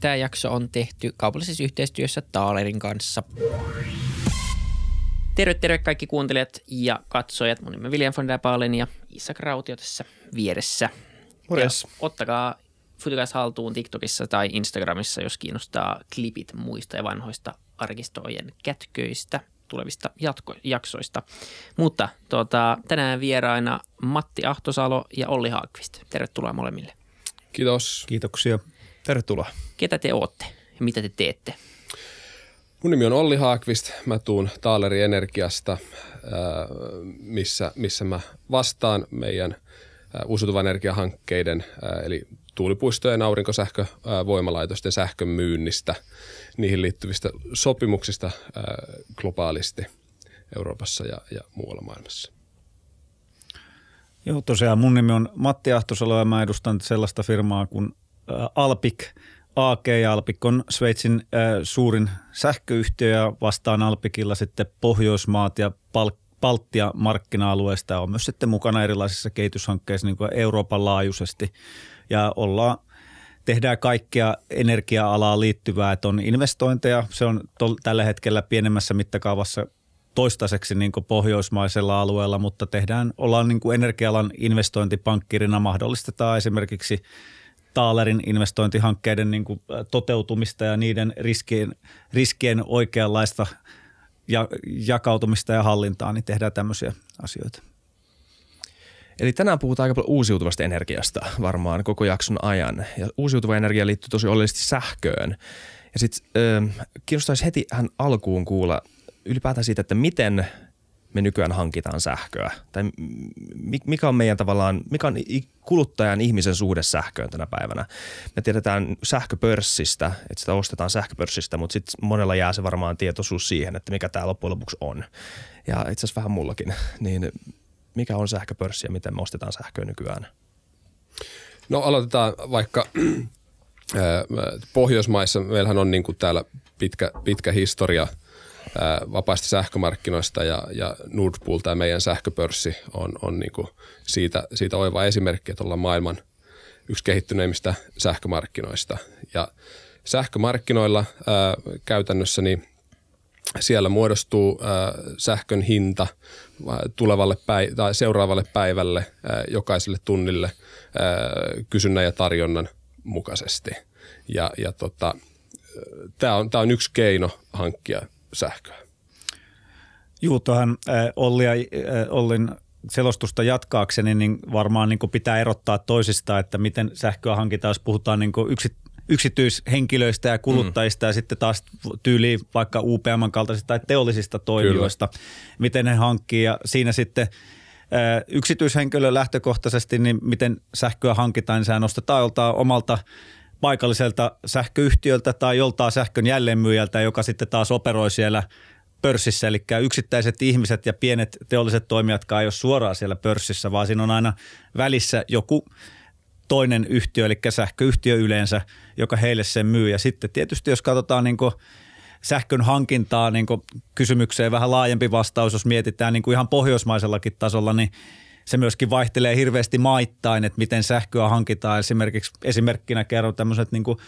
Tämä jakso on tehty kaupallisessa yhteistyössä Taalerin kanssa. Terve, terve kaikki kuuntelijat ja katsojat. Mun nimi on William von der Baalen ja Isak Rautio tässä vieressä. Morjes. Ja ottakaa Futukas haltuun TikTokissa tai Instagramissa, jos kiinnostaa klipit muista ja vanhoista arkistojen kätköistä tulevista jatko- jaksoista. Mutta tota, tänään vieraina Matti Ahtosalo ja Olli Haakvist. Tervetuloa molemmille. Kiitos. Kiitoksia. Tervetuloa. Ketä te ootte ja mitä te teette? Mun nimi on Olli Haakvist. Mä tuun Taaleri Energiasta, missä, missä mä vastaan meidän uusiutuvan energiahankkeiden, eli tuulipuistojen, aurinkosähkövoimalaitosten sähkön myynnistä, niihin liittyvistä sopimuksista globaalisti Euroopassa ja, ja muualla maailmassa. Joo, tosiaan mun nimi on Matti Ahtosalo ja mä edustan sellaista firmaa kuin Alpik. AG Alpik on Sveitsin suurin sähköyhtiö ja vastaan Alpikilla sitten Pohjoismaat ja Pal- Baltia markkina-alueesta on myös sitten mukana erilaisissa kehityshankkeissa niin kuin Euroopan laajuisesti ja ollaan tehdään kaikkea energia-alaa liittyvää, että on investointeja, se on tol- tällä hetkellä pienemmässä mittakaavassa toistaiseksi niin pohjoismaisella alueella, mutta tehdään, ollaan niin energia-alan investointipankkirina, mahdollistetaan esimerkiksi Taalerin investointihankkeiden niin kuin toteutumista ja niiden riskien, riskien oikeanlaista ja, jakautumista ja hallintaa, niin tehdään tämmöisiä asioita. Eli tänään puhutaan aika paljon uusiutuvasta energiasta varmaan koko jakson ajan. Ja uusiutuva energia liittyy tosi oleellisesti sähköön. Ja sitten kiinnostaisi heti hän alkuun kuulla ylipäätään siitä, että miten me nykyään hankitaan sähköä? Tai mikä on meidän tavallaan, mikä on kuluttajan ihmisen suhde sähköön tänä päivänä? Me tiedetään sähköpörssistä, että sitä ostetaan sähköpörssistä, mutta sitten monella jää se varmaan tietoisuus siihen, että mikä tämä loppujen lopuksi on. Ja itse asiassa vähän mullakin. Niin mikä on sähköpörssi ja miten me ostetaan sähköä nykyään? No aloitetaan vaikka Pohjoismaissa. Meillähän on niin kuin täällä pitkä, pitkä historia – vapaista sähkömarkkinoista ja, ja Nord Pool, tämä meidän sähköpörssi, on, on niin kuin siitä, siitä oiva esimerkki, että ollaan maailman yksi kehittyneimmistä sähkömarkkinoista. Ja sähkömarkkinoilla ää, käytännössä niin siellä muodostuu ää, sähkön hinta tulevalle päi- tai seuraavalle päivälle ää, jokaiselle tunnille ää, kysynnän ja tarjonnan mukaisesti. Ja, ja tota, tämä on, on yksi keino hankkia sähköä. Juu, tuohon Olli ja Ollin selostusta jatkaakseni, niin varmaan niin pitää erottaa toisista, että miten sähköä hankitaan, jos puhutaan niin yksi, yksityishenkilöistä ja kuluttajista mm. ja sitten taas tyyliin vaikka UPM kaltaisista tai teollisista toimijoista, Kyllä. miten he hankkii ja siinä sitten yksityishenkilö lähtökohtaisesti, niin miten sähköä hankitaan, niin sehän nostetaan joltain omalta paikalliselta sähköyhtiöltä tai joltain sähkön jälleenmyyjältä, joka sitten taas operoi siellä pörssissä. Eli yksittäiset ihmiset ja pienet teolliset toimijatkaan ei ole suoraan siellä pörssissä, vaan siinä on aina välissä joku toinen yhtiö, eli sähköyhtiö yleensä, joka heille sen myy. Ja sitten tietysti jos katsotaan niin sähkön hankintaa niin kysymykseen vähän laajempi vastaus, jos mietitään niin ihan pohjoismaisellakin tasolla, niin – se myöskin vaihtelee hirveästi maittain, että miten sähköä hankitaan. Esimerkiksi esimerkkinä kerron tämmöiset niin kuin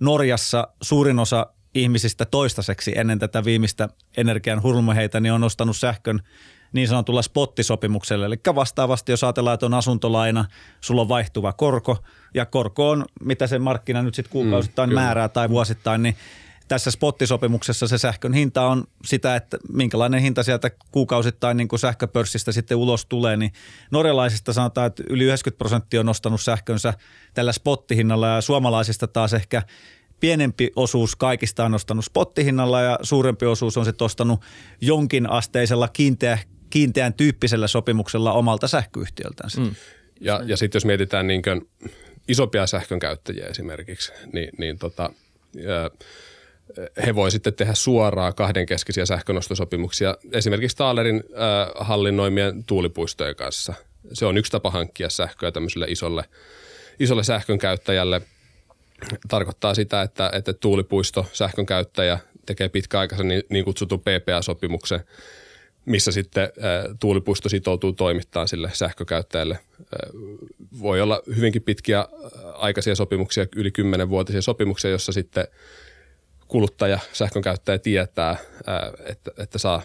Norjassa suurin osa ihmisistä toistaiseksi ennen tätä viimeistä energian hurmuheita, niin on ostanut sähkön niin sanotulla spottisopimuksella. Eli vastaavasti, jos ajatellaan, että on asuntolaina, sulla on vaihtuva korko ja korko on, mitä se markkina nyt sitten kuukausittain mm, määrää tai vuosittain, niin tässä spottisopimuksessa se sähkön hinta on sitä, että minkälainen hinta sieltä kuukausittain niin kuin sähköpörssistä sitten ulos tulee, niin norjalaisista sanotaan, että yli 90 prosenttia on nostanut sähkönsä tällä spottihinnalla ja suomalaisista taas ehkä pienempi osuus kaikista on nostanut spottihinnalla ja suurempi osuus on sitten ostanut jonkin asteisella kiinteä, kiinteän tyyppisellä sopimuksella omalta sähköyhtiöltään. Mm. Ja, ja sitten jos mietitään niin isompia sähkön käyttäjiä esimerkiksi, niin, niin tota, he voi sitten tehdä suoraa kahdenkeskisiä sähkönostosopimuksia esimerkiksi Taalerin äh, hallinnoimien tuulipuistojen kanssa. Se on yksi tapa hankkia sähköä tämmöiselle isolle, isolle sähkön käyttäjälle. Tarkoittaa sitä, että, että tuulipuisto, sähkön käyttäjä tekee pitkäaikaisen niin, niin kutsutun PPA-sopimuksen missä sitten tuulipuisto sitoutuu toimittaa sille sähkökäyttäjälle. Voi olla hyvinkin pitkiä aikaisia sopimuksia, yli 10-vuotisia sopimuksia, jossa sitten kuluttaja, sähkönkäyttäjä tietää, että, että saa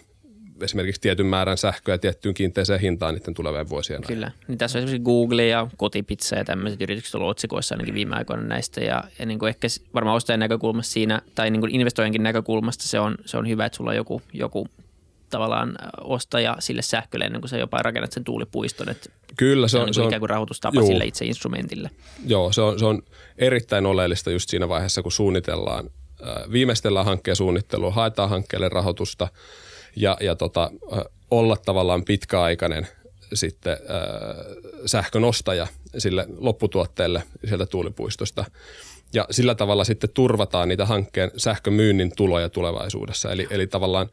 esimerkiksi tietyn määrän sähköä tiettyyn kiinteeseen hintaan niiden tulevien vuosien ajan. Kyllä. Niin tässä on esimerkiksi Google ja Kotipizza ja tämmöiset yritykset ollut otsikoissa ainakin viime aikoina näistä. Ja, ja niin kuin ehkä varmaan ostajan näkökulmasta siinä, tai niin kuin investoijankin näkökulmasta se on, se on hyvä, että sulla on joku, joku tavallaan ostaja sille sähkölle ennen kuin sä jopa rakennat sen tuulipuiston. Että Kyllä, se on, se on, se on ikään kuin rahoitustapa juu, sille itse instrumentille. Joo, se on, se on erittäin oleellista just siinä vaiheessa, kun suunnitellaan, viimeistellään hankkeen suunnittelua, haetaan hankkeelle rahoitusta ja, ja tota, olla tavallaan pitkäaikainen sitten äh, sähkön ostaja sille lopputuotteelle sieltä tuulipuistosta. Ja sillä tavalla sitten turvataan niitä hankkeen sähkömyynnin tuloja tulevaisuudessa. Eli, eli tavallaan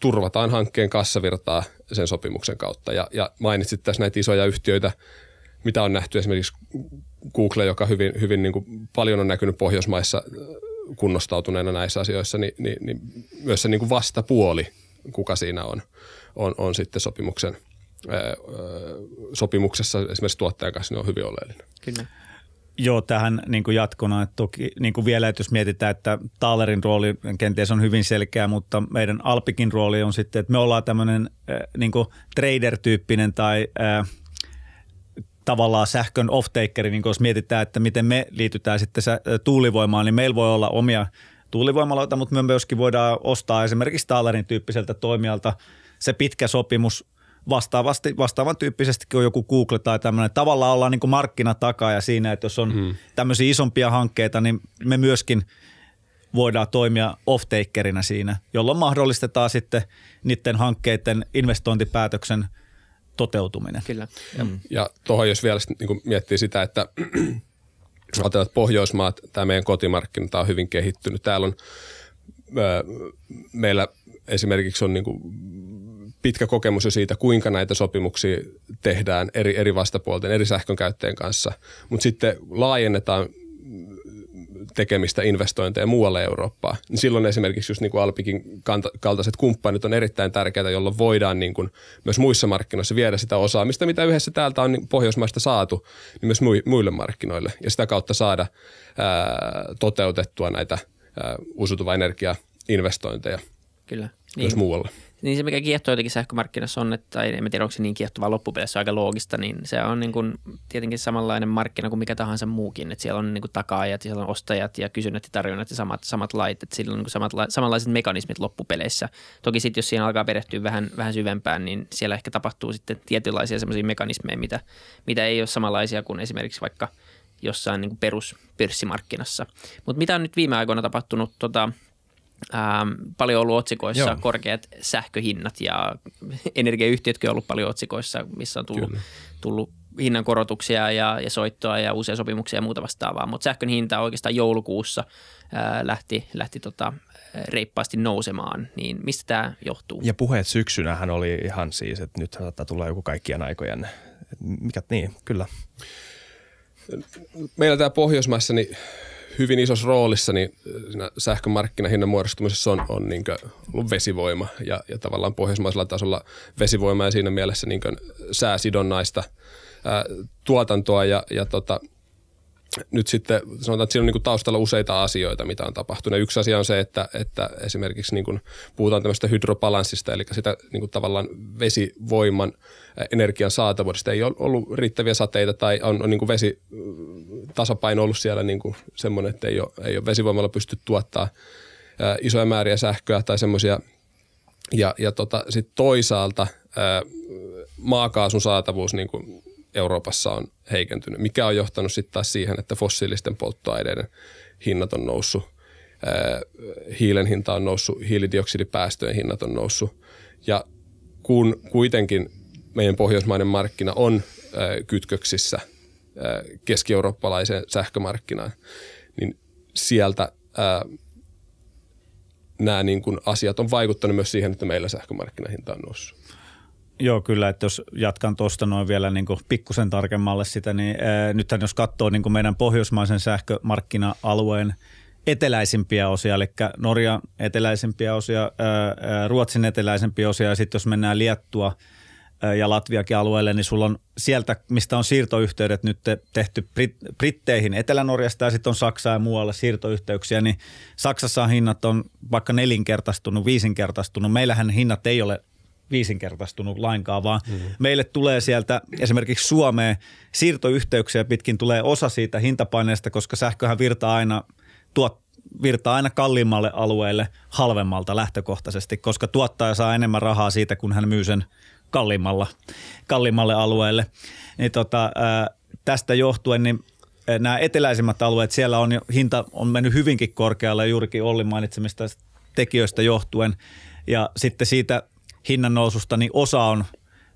turvataan hankkeen kassavirtaa sen sopimuksen kautta. Ja, ja mainitsit tässä näitä isoja yhtiöitä, mitä on nähty esimerkiksi Google, joka hyvin, hyvin niin kuin paljon on näkynyt Pohjoismaissa kunnostautuneena näissä asioissa, niin, niin, niin myös se niin kuin vastapuoli, kuka siinä on, on, on sitten sopimuksen, ää, sopimuksessa esimerkiksi tuottajan kanssa, niin on hyvin oleellinen. Kyllä. Joo, tähän niin kuin jatkona, että toki niin kuin vielä, että jos mietitään, että Taalerin rooli kenties on hyvin selkeä, mutta meidän Alpikin rooli on sitten, että me ollaan tämmöinen äh, niin kuin trader-tyyppinen tai äh, tavallaan sähkön off-takeri, niin jos mietitään, että miten me liitytään sitten tuulivoimaan, niin meillä voi olla omia tuulivoimaloita, mutta me myöskin voidaan ostaa esimerkiksi Taalerin tyyppiseltä toimijalta se pitkä sopimus – vastaavasti, vastaavan tyyppisesti kuin joku Google tai tämmöinen. Tavallaan ollaan niin kuin ja siinä, että jos on hmm. tämmöisiä isompia hankkeita, niin me myöskin voidaan toimia off-takerinä siinä, jolloin mahdollistetaan sitten niiden hankkeiden investointipäätöksen toteutuminen. Kyllä. Hmm. Ja tuohon jos vielä niin miettii sitä, että ajatellaan, että Pohjoismaat, tämä meidän kotimarkkina, on hyvin kehittynyt. Täällä on meillä esimerkiksi on niin kuin pitkä kokemus jo siitä, kuinka näitä sopimuksia tehdään eri, eri vastapuolten, eri sähkönkäyttäjien kanssa. Mutta sitten laajennetaan tekemistä investointeja muualle Eurooppaan, niin silloin esimerkiksi just niin kuin Alpikin kaltaiset kumppanit on erittäin tärkeitä, jolloin voidaan niin kuin myös muissa markkinoissa viedä sitä osaamista, mitä yhdessä täältä on Pohjoismaista saatu, niin myös muille markkinoille. Ja sitä kautta saada ää, toteutettua näitä ää, uusiutuva investointeja Kyllä. Myös niin. muualle. Niin se, mikä kiehtoo jotenkin sähkömarkkinassa on, että, tai en tiedä, onko se niin kiehtovaa loppupeleissä aika loogista, niin se on niin kuin, tietenkin samanlainen markkina kuin mikä tahansa muukin. Että siellä on niin kuin takaajat, siellä on ostajat ja kysynnät ja tarjonnat ja samat, samat lait, että sillä on niin kuin samat, samanlaiset mekanismit loppupeleissä. Toki sitten, jos siinä alkaa perehtyä vähän, vähän syvempään, niin siellä ehkä tapahtuu sitten tietynlaisia semmoisia mekanismeja, mitä, mitä ei ole samanlaisia kuin esimerkiksi vaikka jossain niin kuin peruspörssimarkkinassa. Mutta mitä on nyt viime aikoina tapahtunut tota, Ähm, paljon ollut otsikoissa Joo. korkeat sähköhinnat ja energiayhtiötkin on ollut paljon otsikoissa, missä on tullut, tullut hinnankorotuksia ja, ja soittoa ja uusia sopimuksia ja muuta vastaavaa. Mutta sähkön hinta oikeastaan joulukuussa ää, lähti, lähti tota, reippaasti nousemaan, niin mistä tämä johtuu? Ja puheet syksynähän oli ihan siis, että nyt saattaa tulla joku kaikkien aikojen, mikä niin, kyllä. Meillä tämä Pohjoismaissa, niin hyvin isossa roolissa niin siinä sähkömarkkinahinnan muodostumisessa on, on niin ollut vesivoima ja, ja tavallaan pohjoismaisella tasolla vesivoima ja siinä mielessä niin sääsidonnaista ää, tuotantoa ja, ja tota, nyt sitten sanotaan, että siinä on niin taustalla useita asioita, mitä on tapahtunut. Ja yksi asia on se, että, että esimerkiksi niin puhutaan tämmöistä hydrobalanssista, eli sitä niin tavallaan vesivoiman energian saatavuudesta. Ei ole ollut riittäviä sateita tai on, on niin kuin vesi tasapaino ollut siellä niin kuin semmoinen, että ei ole, ei ole vesivoimalla pysty tuottaa isoja määriä sähköä tai semmoisia. Ja, ja tota, sitten toisaalta maakaasun saatavuus niin kuin Euroopassa on heikentynyt, mikä on johtanut sitten taas siihen, että fossiilisten polttoaineiden hinnat on noussut, hiilen hinta on noussut, hiilidioksidipäästöjen hinnat on noussut. Ja kun kuitenkin meidän pohjoismainen markkina on kytköksissä keski-eurooppalaiseen sähkömarkkinaan, niin sieltä nämä niin kuin asiat on vaikuttanut myös siihen, että meillä sähkömarkkinahinta on noussut. Joo, kyllä, että jos jatkan tuosta noin vielä niin pikkusen tarkemmalle sitä, niin ää, nythän jos katsoo niin meidän pohjoismaisen sähkömarkkina-alueen eteläisimpiä osia, eli Norjan eteläisimpiä osia, Ruotsin eteläisimpiä osia ja sitten jos mennään Liettua ja Latviakin alueelle, niin sulla on sieltä, mistä on siirtoyhteydet nyt tehty Brit- Britteihin Etelä-Norjasta ja sitten on Saksaa ja muualle siirtoyhteyksiä, niin Saksassa hinnat on vaikka nelinkertaistunut, viisinkertaistunut. Meillähän hinnat ei ole viisinkertaistunut lainkaan, vaan mm. meille tulee sieltä esimerkiksi Suomeen siirtoyhteyksiä pitkin tulee osa siitä hintapaineesta, koska sähköhän virtaa aina tuot, virtaa aina kalliimmalle alueelle halvemmalta lähtökohtaisesti, koska tuottaja saa enemmän rahaa siitä, kun hän myy sen kalliimmalla, kalliimmalle alueelle. Niin tota, tästä johtuen niin nämä eteläisimmät alueet, siellä on jo, hinta on mennyt hyvinkin korkealle juurikin Olli mainitsemista tekijöistä johtuen. Ja sitten siitä hinnan noususta, niin osa on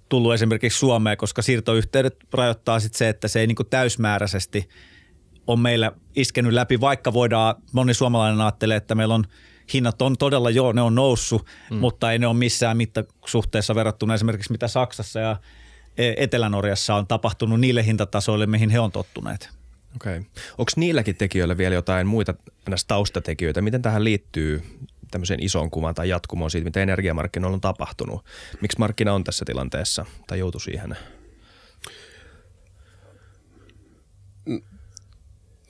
tullut esimerkiksi Suomeen, koska siirtoyhteydet rajoittaa sitten se, että se ei niin täysmääräisesti on meillä iskenyt läpi, vaikka voidaan, moni suomalainen ajattelee, että meillä on hinnat on todella joo, ne on noussut, mm. mutta ei ne ole missään mittasuhteessa verrattuna esimerkiksi mitä Saksassa ja e- Etelä-Norjassa on tapahtunut niille hintatasoille, mihin he on tottuneet. Okei. Okay. Onko niilläkin tekijöillä vielä jotain muita näistä taustatekijöitä? Miten tähän liittyy tämmöiseen isoon kuvaan tai jatkumoon siitä, mitä energiamarkkinoilla on tapahtunut? Miksi markkina on tässä tilanteessa tai joutu siihen?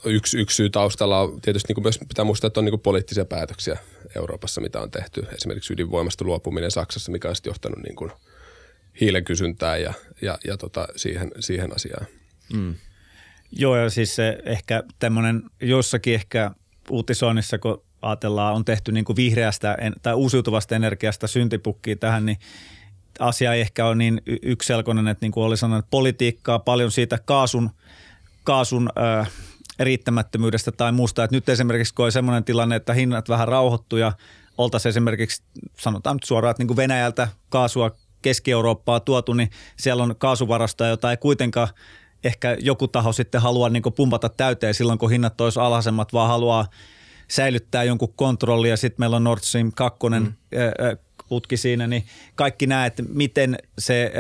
Yksi, yksi syy taustalla on tietysti niin kuin myös pitää muistaa, että on niin kuin poliittisia päätöksiä Euroopassa, mitä on tehty. Esimerkiksi ydinvoimasta luopuminen Saksassa, mikä on johtanut niin kuin hiilen kysyntään ja, ja, ja tota, siihen, siihen asiaan. Mm. Joo, ja siis se ehkä tämmöinen jossakin ehkä uutisoinnissa, kun ajatellaan, on tehty niin kuin vihreästä tai uusiutuvasta energiasta syntipukkiin tähän, niin asia ei ehkä ole niin ykselkoinen, että niin kuin oli sanonut, politiikkaa paljon siitä kaasun, kaasun äh, riittämättömyydestä tai muusta. Että nyt esimerkiksi kun on sellainen tilanne, että hinnat vähän rauhoittu ja oltaisiin esimerkiksi, sanotaan nyt suoraan, että niin kuin Venäjältä kaasua Keski-Eurooppaa tuotu, niin siellä on kaasuvarastoja, jota ei kuitenkaan ehkä joku taho sitten halua niin pumpata täyteen silloin, kun hinnat olisi alhaisemmat, vaan haluaa säilyttää jonkun kontrolli ja sitten meillä on Nord Stream 2 mm. putki siinä, niin kaikki nämä, että miten se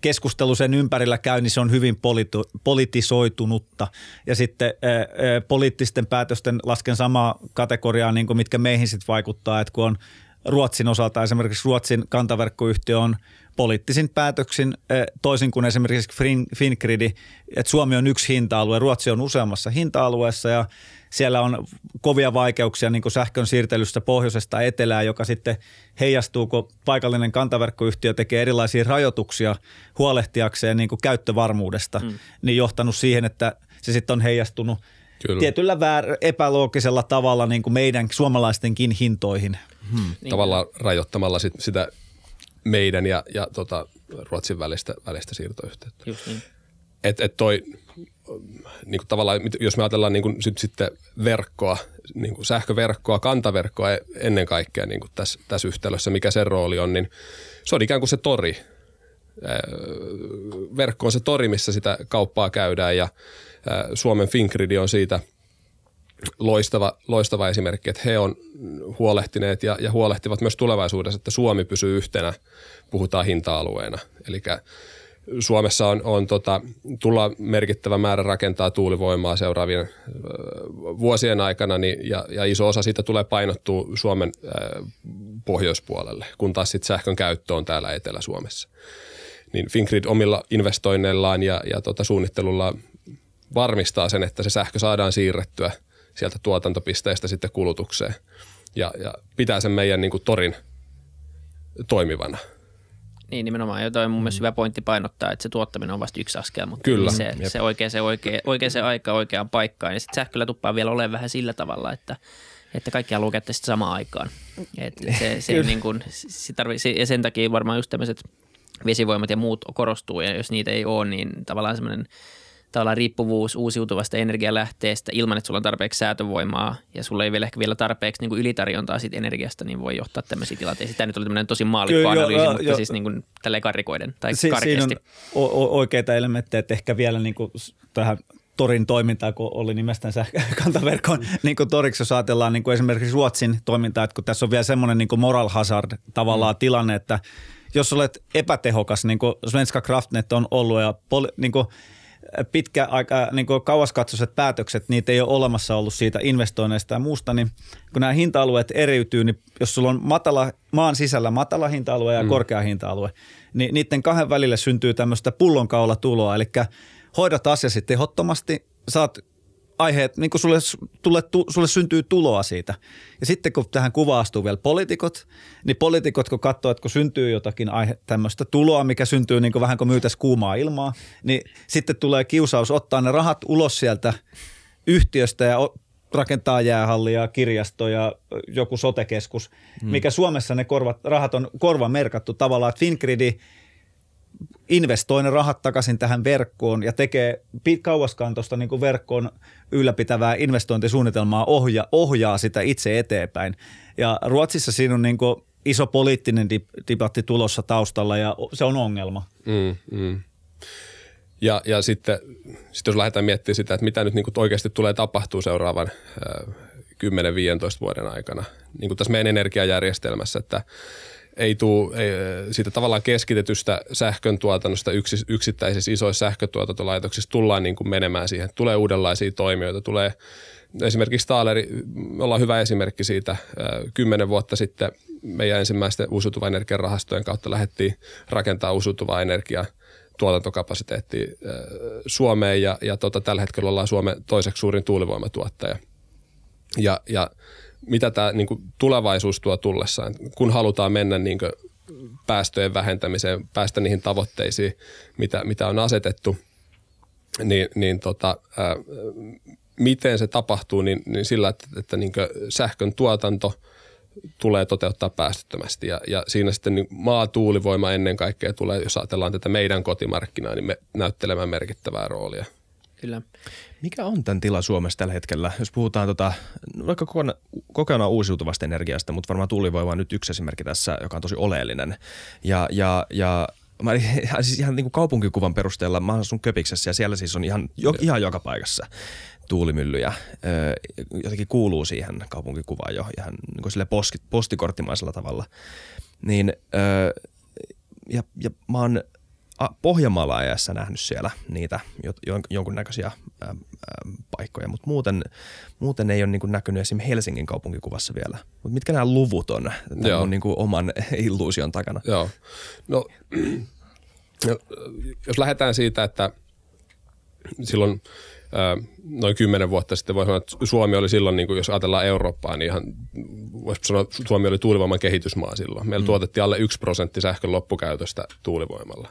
keskustelu sen ympärillä käy, niin se on hyvin politi- politisoitunutta. Ja sitten ää, poliittisten päätösten lasken samaa kategoriaa, niin kuin mitkä meihin sitten vaikuttaa, että kun on Ruotsin osalta esimerkiksi Ruotsin kantaverkkoyhtiö on poliittisin päätöksin, toisin kuin esimerkiksi Fingridi, että Suomi on yksi hinta-alue, Ruotsi on useammassa hinta-alueessa ja siellä on kovia vaikeuksia niin kuin sähkön siirtelyssä pohjoisesta etelään, joka sitten heijastuu, kun paikallinen kantaverkkoyhtiö tekee erilaisia rajoituksia huolehtiakseen niin kuin käyttövarmuudesta, mm. niin johtanut siihen, että se sitten on heijastunut Kyllä. tietyllä väär- epäloogisella tavalla niin kuin meidän suomalaistenkin hintoihin. Hmm. Niin. Tavallaan rajoittamalla sit, sitä meidän ja, ja tota, Ruotsin välistä, välistä siirtoyhteyttä. Just niin. Et, et toi, niin kuin tavallaan, jos me ajatellaan niin kuin sit, sitten verkkoa, niin kuin sähköverkkoa, kantaverkkoa ennen kaikkea niin kuin tässä, tässä yhtälössä, mikä sen rooli on, niin se on ikään kuin se tori. Verkko on se tori, missä sitä kauppaa käydään ja Suomen Fingridi on siitä loistava, loistava esimerkki, että he on huolehtineet ja, ja huolehtivat myös tulevaisuudessa, että Suomi pysyy yhtenä, puhutaan hinta-alueena. Eli Suomessa on, on tota, tulla merkittävä määrä rakentaa tuulivoimaa seuraavien vuosien aikana niin, ja, ja iso osa siitä tulee painottua Suomen äh, pohjoispuolelle, kun taas sitten sähkön käyttö on täällä Etelä-Suomessa. Niin Fingrid omilla investoinneillaan ja, ja tota, suunnittelulla varmistaa sen, että se sähkö saadaan siirrettyä sieltä tuotantopisteestä sitten kulutukseen ja, ja pitää sen meidän niin kuin, torin toimivana – niin nimenomaan, ja toi on mun mielestä mm. hyvä pointti painottaa, että se tuottaminen on vasta yksi askel, mutta Kyllä. se, se, oikea, se oikea, oikea se aika oikeaan paikkaan. Ja sitten sähköllä tuppaa vielä olemaan vähän sillä tavalla, että, että kaikki haluaa käyttää sitä samaan aikaan. Et se, se niin kuin, se tarvii, ja sen takia varmaan just tämmöiset vesivoimat ja muut korostuu, ja jos niitä ei ole, niin tavallaan semmoinen – tavallaan riippuvuus uusiutuvasta energialähteestä ilman, että sulla on tarpeeksi säätövoimaa ja sulla ei vielä ehkä vielä tarpeeksi niin kuin ylitarjontaa siitä energiasta, niin voi johtaa tämmöisiin tilanteisiin. Tämä nyt oli tämmöinen tosi maalikkoanalyysi, mutta jo, siis niin kuin tälleen karikoiden tai si- karkeasti. Siinä on o- oikeita elementtejä, että ehkä vielä niin kuin tähän torin toimintaa, kun oli nimestään sähkökantaverkon niin kuin toriksi, jos ajatellaan niin kuin esimerkiksi Ruotsin toimintaa, että kun tässä on vielä semmoinen niin kuin moral hazard tavallaan mm. tilanne, että jos olet epätehokas, niin kuin Svenska Kraftnet on ollut ja poli, niin kuin – pitkä aika niin kauaskatsoiset päätökset, niitä ei ole olemassa ollut siitä investoinneista ja muusta, niin kun nämä hinta-alueet eriytyy, niin jos sulla on matala, maan sisällä matala hinta-alue ja mm. korkea hinta-alue, niin niiden kahden välille syntyy tämmöistä pullonkaulatuloa, eli hoidat asiasi tehottomasti, saat aiheet, niin kuin sulle, sulle, sulle syntyy tuloa siitä. Ja sitten kun tähän kuvaan astuu vielä poliitikot, niin poliitikot kun katsoo, että kun syntyy jotakin aihe, tämmöistä tuloa, mikä syntyy niin kuin vähän kuin myytäisi kuumaa ilmaa, niin sitten tulee kiusaus ottaa ne rahat ulos sieltä yhtiöstä ja rakentaa jäähallia, kirjastoja, joku sotekeskus, hmm. mikä Suomessa ne korvat, rahat on korva merkattu tavallaan, että Fingridi – investoi ne rahat takaisin tähän verkkoon ja tekee kauaskantoista niin verkkoon ylläpitävää investointisuunnitelmaa, ohja, ohjaa sitä itse eteenpäin. Ja Ruotsissa siinä on niin iso poliittinen debatti tulossa taustalla ja se on ongelma. Mm, mm. Ja, ja sitten, sitten jos lähdetään miettimään sitä, että mitä nyt niin oikeasti tulee tapahtuu seuraavan äh, 10-15 vuoden aikana, niin kuin tässä meidän energiajärjestelmässä, että – ei tule ei, siitä tavallaan keskitetystä sähkön tuotannosta yks, yksittäisissä isoissa sähkötuotantolaitoksissa tullaan niin kuin menemään siihen. Tulee uudenlaisia toimijoita, tulee esimerkiksi Taaleri, ollaan hyvä esimerkki siitä. Kymmenen vuotta sitten meidän ensimmäisten uusiutuvan energian rahastojen kautta lähdettiin rakentaa uusiutuvaa energiaa tuotantokapasiteettia Suomeen ja, ja tota, tällä hetkellä ollaan Suomen toiseksi suurin tuulivoimatuottaja. Ja, ja mitä tämä niin kuin tulevaisuus tuo tullessaan, kun halutaan mennä niin kuin päästöjen vähentämiseen, päästä niihin tavoitteisiin, mitä, mitä on asetettu, niin, niin tota, ää, miten se tapahtuu, niin, niin sillä, että, että niin sähkön tuotanto tulee toteuttaa päästöttömästi. Ja, ja siinä sitten niin maatuulivoima ennen kaikkea tulee, jos ajatellaan tätä meidän kotimarkkinaa, niin me näyttelemään merkittävää roolia. Kyllä. Mikä on tämän tila Suomessa tällä hetkellä? Jos puhutaan tota, vaikka kokonaan, kokonaan uusiutuvasta energiasta, mutta varmaan tuulivoima on nyt yksi esimerkki tässä, joka on tosi oleellinen. Ja, ja, ja mä, siis ihan niin kuin kaupunkikuvan perusteella mä asun Köpiksessä ja siellä siis on ihan, jo, ihan joka paikassa tuulimyllyjä. jotenkin kuuluu siihen kaupunkikuvaan jo ihan niin kuin sille posti, postikorttimaisella tavalla. Niin, ja, ja mä oon – Pohjanmaalla ajassa nähnyt siellä niitä jonkunnäköisiä ää, paikkoja, mutta muuten, muuten ei ole niin näkynyt esimerkiksi Helsingin kaupunkikuvassa vielä. Mutta mitkä nämä luvut on tämän on niin oman illuusion takana? Joo. No, jos lähdetään siitä, että silloin noin kymmenen vuotta sitten voi sanoa, että Suomi oli silloin, niin kuin jos ajatellaan Eurooppaa, niin ihan voisi sanoa, että Suomi oli tuulivoiman kehitysmaa silloin. Meillä mm. tuotettiin alle yksi prosentti sähkön loppukäytöstä tuulivoimalla.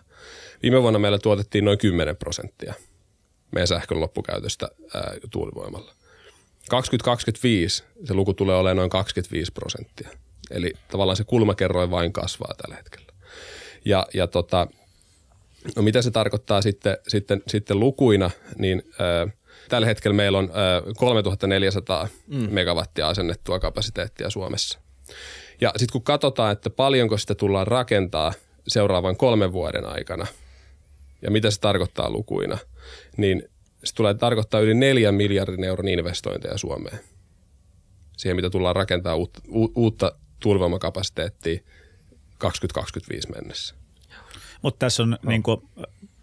Viime vuonna meillä tuotettiin noin 10 prosenttia meidän sähkön loppukäytöstä ää, tuulivoimalla. 2025 se luku tulee olemaan noin 25 prosenttia. Eli tavallaan se kulmakerroin vain kasvaa tällä hetkellä. Ja, ja tota, no mitä se tarkoittaa sitten, sitten, sitten lukuina, niin ää, tällä hetkellä meillä on ää, 3400 mm. megawattia asennettua kapasiteettia Suomessa. Ja sitten kun katsotaan, että paljonko sitä tullaan rakentaa seuraavan kolmen vuoden aikana – ja mitä se tarkoittaa lukuina, niin se tulee tarkoittaa yli neljän miljardin euron investointeja Suomeen. Siihen, mitä tullaan rakentaa uutta, uutta tuulivoimakapasiteettia 2025 mennessä. Mutta tässä on, no. niin kuin,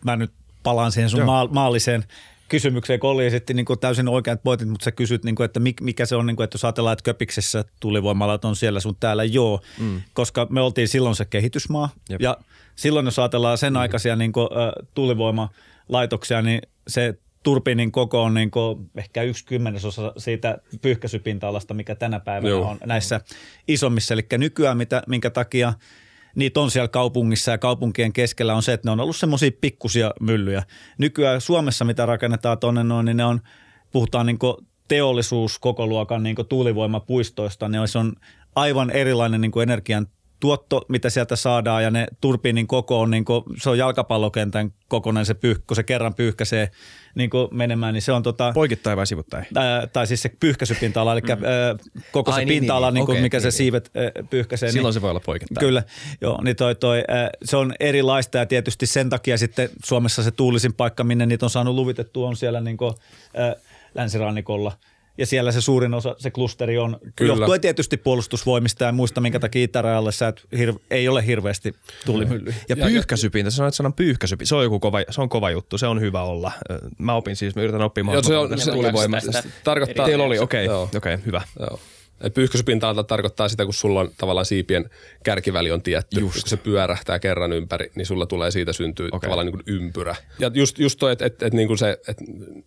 mä nyt palaan siihen sun Joo. maalliseen kysymykseen, kun Olli esitti niin kuin täysin oikeat pointit, mutta sä kysyt, niin kuin, että mikä se on, niin kuin, että jos ajatellaan, että Köpiksessä tulivoimalat on siellä sun täällä, joo, mm. koska me oltiin silloin se kehitysmaa Jep. ja silloin jos ajatellaan sen mm. aikaisia niin kuin, tulivoimalaitoksia, niin se turbiinin koko on niin kuin ehkä yksi kymmenesosa siitä pyyhkäisypinta-alasta, mikä tänä päivänä Joo. on näissä isommissa. Eli nykyään, mitä, minkä takia – niitä on siellä kaupungissa ja kaupunkien keskellä on se, että ne on ollut semmoisia pikkusia myllyjä. Nykyään Suomessa, mitä rakennetaan tuonne noin, niin ne on, puhutaan niin teollisuus koko luokan niin tuulivoimapuistoista, niin se on aivan erilainen niin energian tuotto, mitä sieltä saadaan ja ne turbiinin koko on, niin kuin, se on jalkapallokentän kokonainen se pyyh, kun se kerran pyyhkäisee niin kuin menemään, niin se on tota... Poikittain vai sivuttain? Ää, tai siis se pyyhkäisypinta-ala, eli mm. ää, koko Ai, se niin, pinta-ala, niin, niin, niin, okay, mikä niin, se niin. siivet ää, pyyhkäisee. Silloin niin, se voi olla poikittain. Kyllä, joo, niin toi, toi, ää, se on erilaista ja tietysti sen takia sitten Suomessa se tuulisin paikka, minne niitä on saanut luvitettua, on siellä niin kuin, ää, länsirannikolla – ja siellä se suurin osa, se klusteri on, Kyllä. johtuen tietysti puolustusvoimista ja muista, minkä takia Itärajalle sä et hir- ei ole hirveästi tuulimyllyjä. Ja pyyhkäsypintä, sä sanoit sanan pyyhkäsypintä, se on joku kova, se on kova juttu, se on hyvä olla. Mä opin siis, mä yritän oppia Joo, se on, se, tuulivoimasta. tästä tarkoittaa, Teillä oli, okei, okay, okei, okay, hyvä. Joo. Et Pyyhkäisypinta-alta tarkoittaa sitä, kun sulla on tavallaan siipien kärkiväli on tietty. Just. Kun se pyörähtää kerran ympäri, niin sulla tulee siitä syntyä Okei. okay. tavallaan niin kuin ympyrä. Ja just, just toi, että et, et niin kuin se, et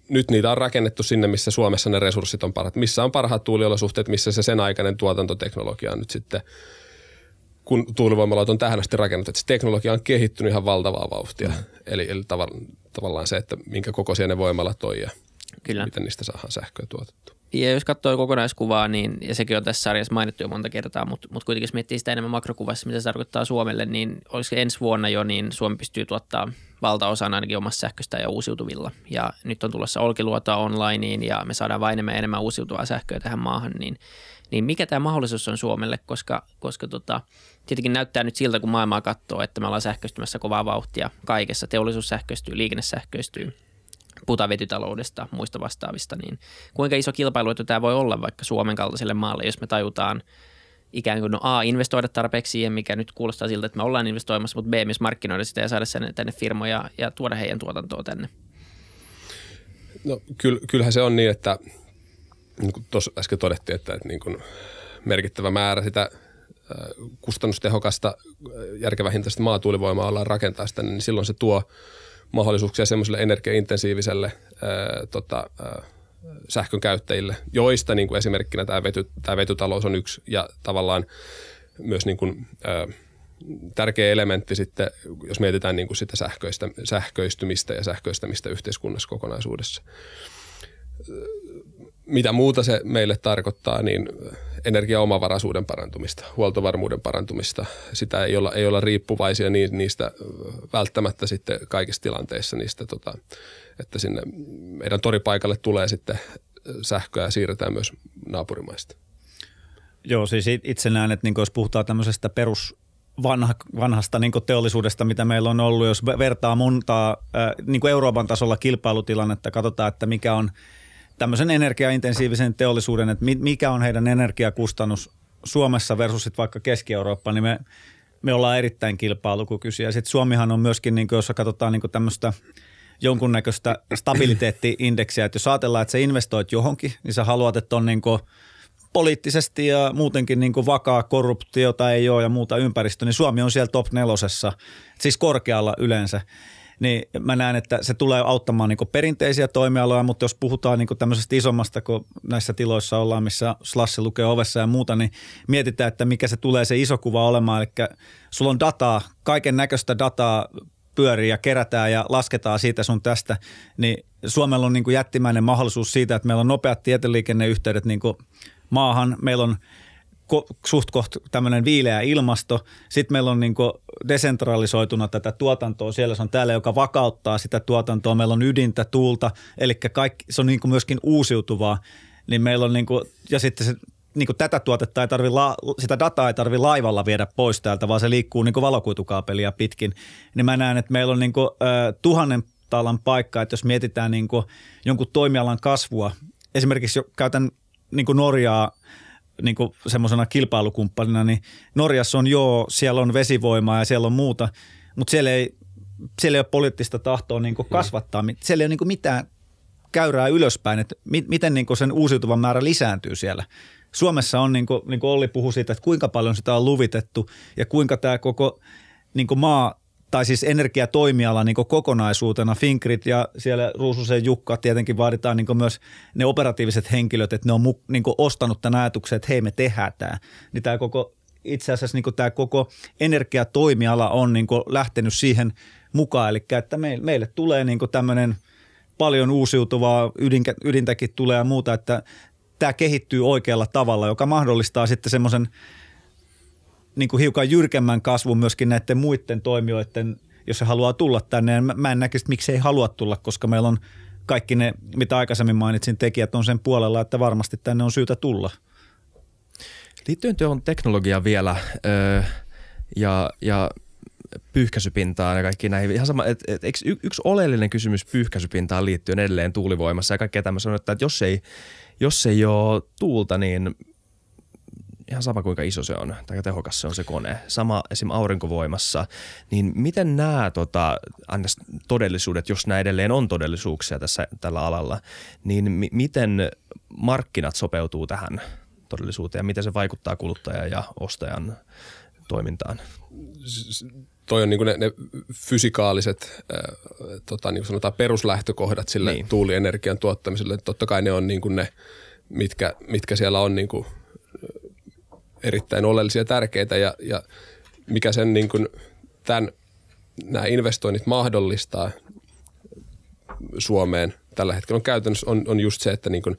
nyt niitä on rakennettu sinne, missä Suomessa ne resurssit on parhaat. Missä on parhaat tuuliolosuhteet, missä se sen aikainen tuotantoteknologia on nyt sitten kun tuulivoimalat on tähän asti rakennettu, että se teknologia on kehittynyt ihan valtavaa vauhtia. Mm. Eli, eli tavallaan, tavallaan se, että minkä kokoisia ne voimalat on ja Kyllä. miten niistä saadaan sähköä tuotettua. Ja jos katsoo kokonaiskuvaa, niin, ja sekin on tässä sarjassa mainittu jo monta kertaa, mutta, mutta kuitenkin jos miettii sitä enemmän makrokuvassa, mitä se tarkoittaa Suomelle, niin olisiko ensi vuonna jo, niin Suomi pystyy tuottaa valtaosan ainakin omassa sähköstä ja uusiutuvilla. Ja nyt on tulossa Olkiluotoa onlineen ja me saadaan vain enemmän enemmän uusiutuvaa sähköä tähän maahan, niin, niin mikä tämä mahdollisuus on Suomelle, koska, koska tota, tietenkin näyttää nyt siltä, kun maailmaa katsoo, että me ollaan sähköistymässä kovaa vauhtia kaikessa. Teollisuus sähköistyy, liikenne sähköistyy puhutaan vetytaloudesta, muista vastaavista, niin kuinka iso kilpailuetu tämä voi olla vaikka Suomen kaltaiselle maalle, jos me tajutaan ikään kuin no A, investoida tarpeeksi siihen, mikä nyt kuulostaa siltä, että me ollaan investoimassa, mutta B, myös markkinoida sitä ja saada sen tänne firmoja ja tuoda heidän tuotantoa tänne. No kyll, kyllähän se on niin, että niin kuin tuossa äsken todettiin, että, että niin kuin merkittävä määrä sitä kustannustehokasta, äh, järkevähintaista maatuulivoimaa ollaan rakentaa sitä, niin silloin se tuo mahdollisuuksia semmoiselle energiaintensiiviselle ää, tota, ää, sähkön käyttäjille, joista niin kuin esimerkkinä tämä, vety, tämä vetytalous on yksi ja tavallaan myös niin kuin, ää, tärkeä elementti sitten, jos mietitään niin kuin sitä sähköistä, sähköistymistä ja sähköistämistä yhteiskunnassa kokonaisuudessa. Mitä muuta se meille tarkoittaa, niin energiaomavaraisuuden parantumista, huoltovarmuuden parantumista. Sitä ei olla, ei olla riippuvaisia niistä välttämättä sitten kaikissa tilanteissa niistä, tota, että sinne meidän toripaikalle tulee sitten sähköä ja siirretään myös naapurimaista. Joo, siis itse näen, että niin jos puhutaan tämmöisestä perus vanha, vanhasta niin teollisuudesta, mitä meillä on ollut, jos vertaa montaa niin Euroopan tasolla kilpailutilannetta, katsotaan, että mikä on tämmöisen energiaintensiivisen teollisuuden, että mikä on heidän energiakustannus Suomessa versus sit vaikka Keski-Eurooppa, niin me, me ollaan erittäin kilpailukykyisiä. Sitten Suomihan on myöskin, niin jos katsotaan niin tämmöistä jonkunnäköistä stabiliteettiindeksiä, että jos ajatellaan, että sä investoit johonkin, niin sä haluat, että on niin poliittisesti ja muutenkin niin vakaa korruptiota ei ole ja muuta ympäristö, niin Suomi on siellä top nelosessa, siis korkealla yleensä niin mä näen, että se tulee auttamaan niin perinteisiä toimialoja, mutta jos puhutaan niin tämmöisestä isommasta, kun näissä tiloissa ollaan, missä slassi lukee ovessa ja muuta, niin mietitään, että mikä se tulee se iso kuva olemaan. Eli sulla on dataa, kaiken näköistä dataa pyörii ja kerätään ja lasketaan siitä sun tästä, niin Suomella on niin jättimäinen mahdollisuus siitä, että meillä on nopeat tietoliikenneyhteydet niin maahan, meillä on ko- suht koht tämmöinen viileä ilmasto. Sitten meillä on niin desentralisoituna tätä tuotantoa. Siellä se on täällä, joka vakauttaa sitä tuotantoa. Meillä on ydintä, tuulta, eli kaikki, se on niin myöskin uusiutuvaa. Niin meillä on niin kuin, ja sitten se niin kuin tätä tuotetta ei tarvi, sitä dataa ei tarvi laivalla viedä pois täältä, vaan se liikkuu niin kuin valokuitukaapelia pitkin. Niin mä näen, että meillä on niin kuin, äh, tuhannen talan paikka, että jos mietitään niin kuin jonkun toimialan kasvua, esimerkiksi käytän niin kuin Norjaa niin kuin semmoisena kilpailukumppanina, niin Norjassa on joo, siellä on vesivoimaa ja siellä on muuta, mutta siellä ei, siellä ei ole poliittista tahtoa niin kuin kasvattaa. Siellä ei ole niin kuin mitään käyrää ylöspäin, että mi, miten niin kuin sen uusiutuvan määrä lisääntyy siellä. Suomessa on, niin kuin, niin kuin Olli puhui siitä, että kuinka paljon sitä on luvitettu ja kuinka tämä koko niin kuin maa tai siis energiatoimiala niin kokonaisuutena, Finkrit ja siellä Ruususen Jukka tietenkin vaaditaan niin myös ne operatiiviset henkilöt, että ne on niin ostanut tämän ajatuksen, että hei me tehdään tämä. Niin tämä koko, itse asiassa niin tämä koko energiatoimiala on niin lähtenyt siihen mukaan, eli että meille, meille tulee niin tämmöinen paljon uusiutuvaa, ydinkä, ydintäkin tulee ja muuta, että tämä kehittyy oikealla tavalla, joka mahdollistaa sitten semmoisen – niin kuin hiukan jyrkemmän kasvun myöskin näiden muiden toimijoiden, jos se haluaa tulla tänne. Mä en näkisi, miksi ei halua tulla, koska meillä on kaikki ne, mitä aikaisemmin mainitsin, tekijät on sen puolella, että varmasti tänne on syytä tulla. Liittyen tuohon teknologiaan vielä öö, ja, ja pyyhkäisypintaan ja kaikki näihin. Ihan sama, että et, et, yksi oleellinen kysymys pyyhkäisypintaan liittyen edelleen tuulivoimassa ja kaikkea tämmöistä on, että jos ei jos ei ole tuulta, niin ihan sama kuinka iso se on tai tehokas se on se kone. Sama esim. aurinkovoimassa. Niin miten nämä tota, todellisuudet, jos nämä edelleen on todellisuuksia tässä, tällä alalla, niin mi- miten markkinat sopeutuu tähän todellisuuteen ja miten se vaikuttaa kuluttajan ja ostajan toimintaan? toi on niin ne, ne fysikaaliset äh, tota, niin sanotaan peruslähtökohdat sille niin. tuulienergian tuottamiselle. Totta kai ne on niin ne, mitkä, mitkä siellä on niin kuin erittäin oleellisia ja tärkeitä ja, ja mikä sen niin kuin tämän, nämä investoinnit mahdollistaa Suomeen tällä hetkellä on käytännössä on, on just se, että niin kuin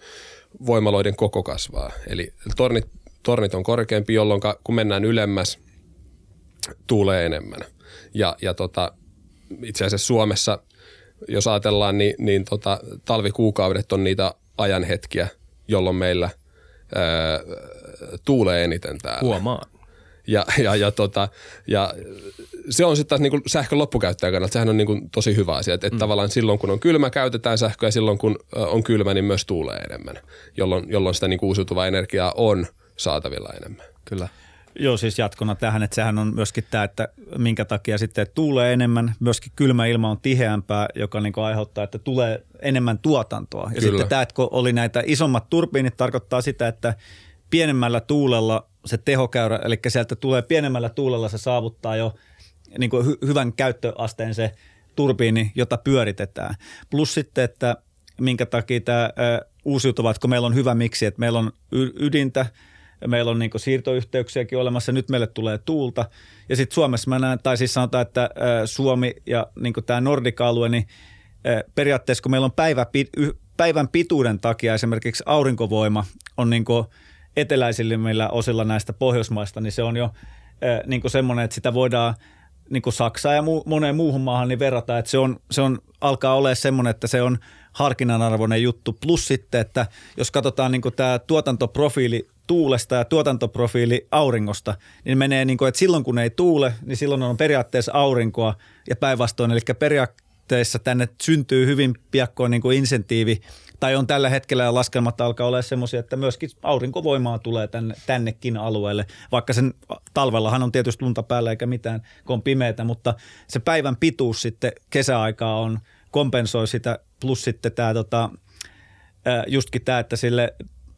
voimaloiden koko kasvaa. Eli tornit, tornit on korkeampi, jolloin kun mennään ylemmäs, tuulee enemmän. Ja, ja tota, itse asiassa Suomessa, jos ajatellaan, niin, niin tota, talvikuukaudet on niitä ajanhetkiä, jolloin meillä – ää, tuulee eniten täällä. Huomaan. Ja, ja, ja, tota, ja se on sitten taas niin sähkön loppukäyttäjän kannalta, sehän on niin kuin tosi hyvä asia. Että mm. tavallaan silloin kun on kylmä, käytetään sähköä ja silloin kun on kylmä, niin myös tuulee enemmän, jolloin, jolloin sitä niin kuin uusiutuvaa energiaa on saatavilla enemmän. Kyllä. Joo, siis jatkona tähän, että sehän on myöskin tämä, että minkä takia sitten tuulee enemmän, myöskin kylmä ilma on tiheämpää, joka niin aiheuttaa, että tulee enemmän tuotantoa. Ja Kyllä. sitten tämä, että kun oli näitä isommat turbiinit, tarkoittaa sitä, että pienemmällä tuulella se tehokäyrä, eli sieltä tulee pienemmällä tuulella, se saavuttaa jo niin kuin hy- hyvän käyttöasteen se turbiini, jota pyöritetään. Plus sitten, että minkä takia tämä uusiutuva, että kun meillä on hyvä miksi, että meillä on ydintä, meillä on niin siirtoyhteyksiäkin olemassa, nyt meille tulee tuulta. Ja sitten Suomessa mä näen, tai siis sanotaan, että Suomi ja niin tämä Nordic-alue, niin periaatteessa kun meillä on päivä, päivän pituuden takia esimerkiksi aurinkovoima on niin eteläisimmillä osilla näistä Pohjoismaista, niin se on jo niin semmoinen, että sitä voidaan niin kuin Saksaan ja mu- moneen muuhun maahan niin verrata, että se, on, se on, alkaa olla semmoinen, että se on harkinnanarvoinen juttu. Plus sitten, että jos katsotaan niin tämä tuotantoprofiili tuulesta ja tuotantoprofiili auringosta, niin menee niin kuin, että silloin kun ei tuule, niin silloin on periaatteessa aurinkoa ja päinvastoin. Eli periaatteessa tänne syntyy hyvin piakkoin niin kuin insentiivi, tai on tällä hetkellä laskelmat alkaa olla semmoisia, että myöskin aurinkovoimaa tulee tänne, tännekin alueelle, vaikka sen talvellahan on tietysti lunta päällä eikä mitään, kun on pimeätä, mutta se päivän pituus sitten kesäaikaa on, kompensoi sitä, plus sitten tämä tota, justkin tämä, että sille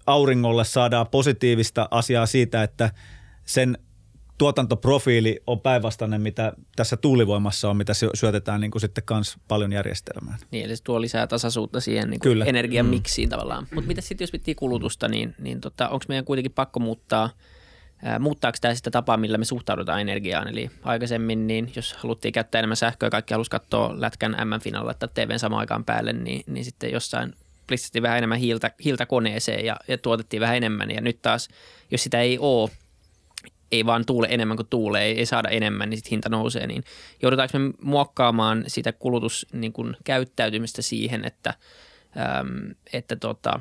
auringolle saadaan positiivista asiaa siitä, että sen tuotantoprofiili on päinvastainen, mitä tässä tuulivoimassa on, mitä syötetään niin kuin sitten kans paljon järjestelmään. Niin, eli se tuo lisää tasaisuutta siihen niin kuin energian mm. miksiin tavallaan. Mutta mitä sitten, jos miettii kulutusta, niin, niin tota, onko meidän kuitenkin pakko muuttaa, ää, muuttaako tämä sitä tapaa, millä me suhtaudutaan energiaan? Eli aikaisemmin, niin jos haluttiin käyttää enemmän sähköä ja kaikki halusi katsoa Lätkän M-finalla tai TVn samaan aikaan päälle, niin, niin sitten jossain plistettiin vähän enemmän hiiltä, hiiltä koneeseen ja, ja tuotettiin vähän enemmän. Ja nyt taas, jos sitä ei ole, ei vaan tuule enemmän kuin tuulee, ei, saada enemmän, niin sitten hinta nousee. Niin joudutaanko me muokkaamaan sitä kulutuskäyttäytymistä niin siihen, että, äm, että tota,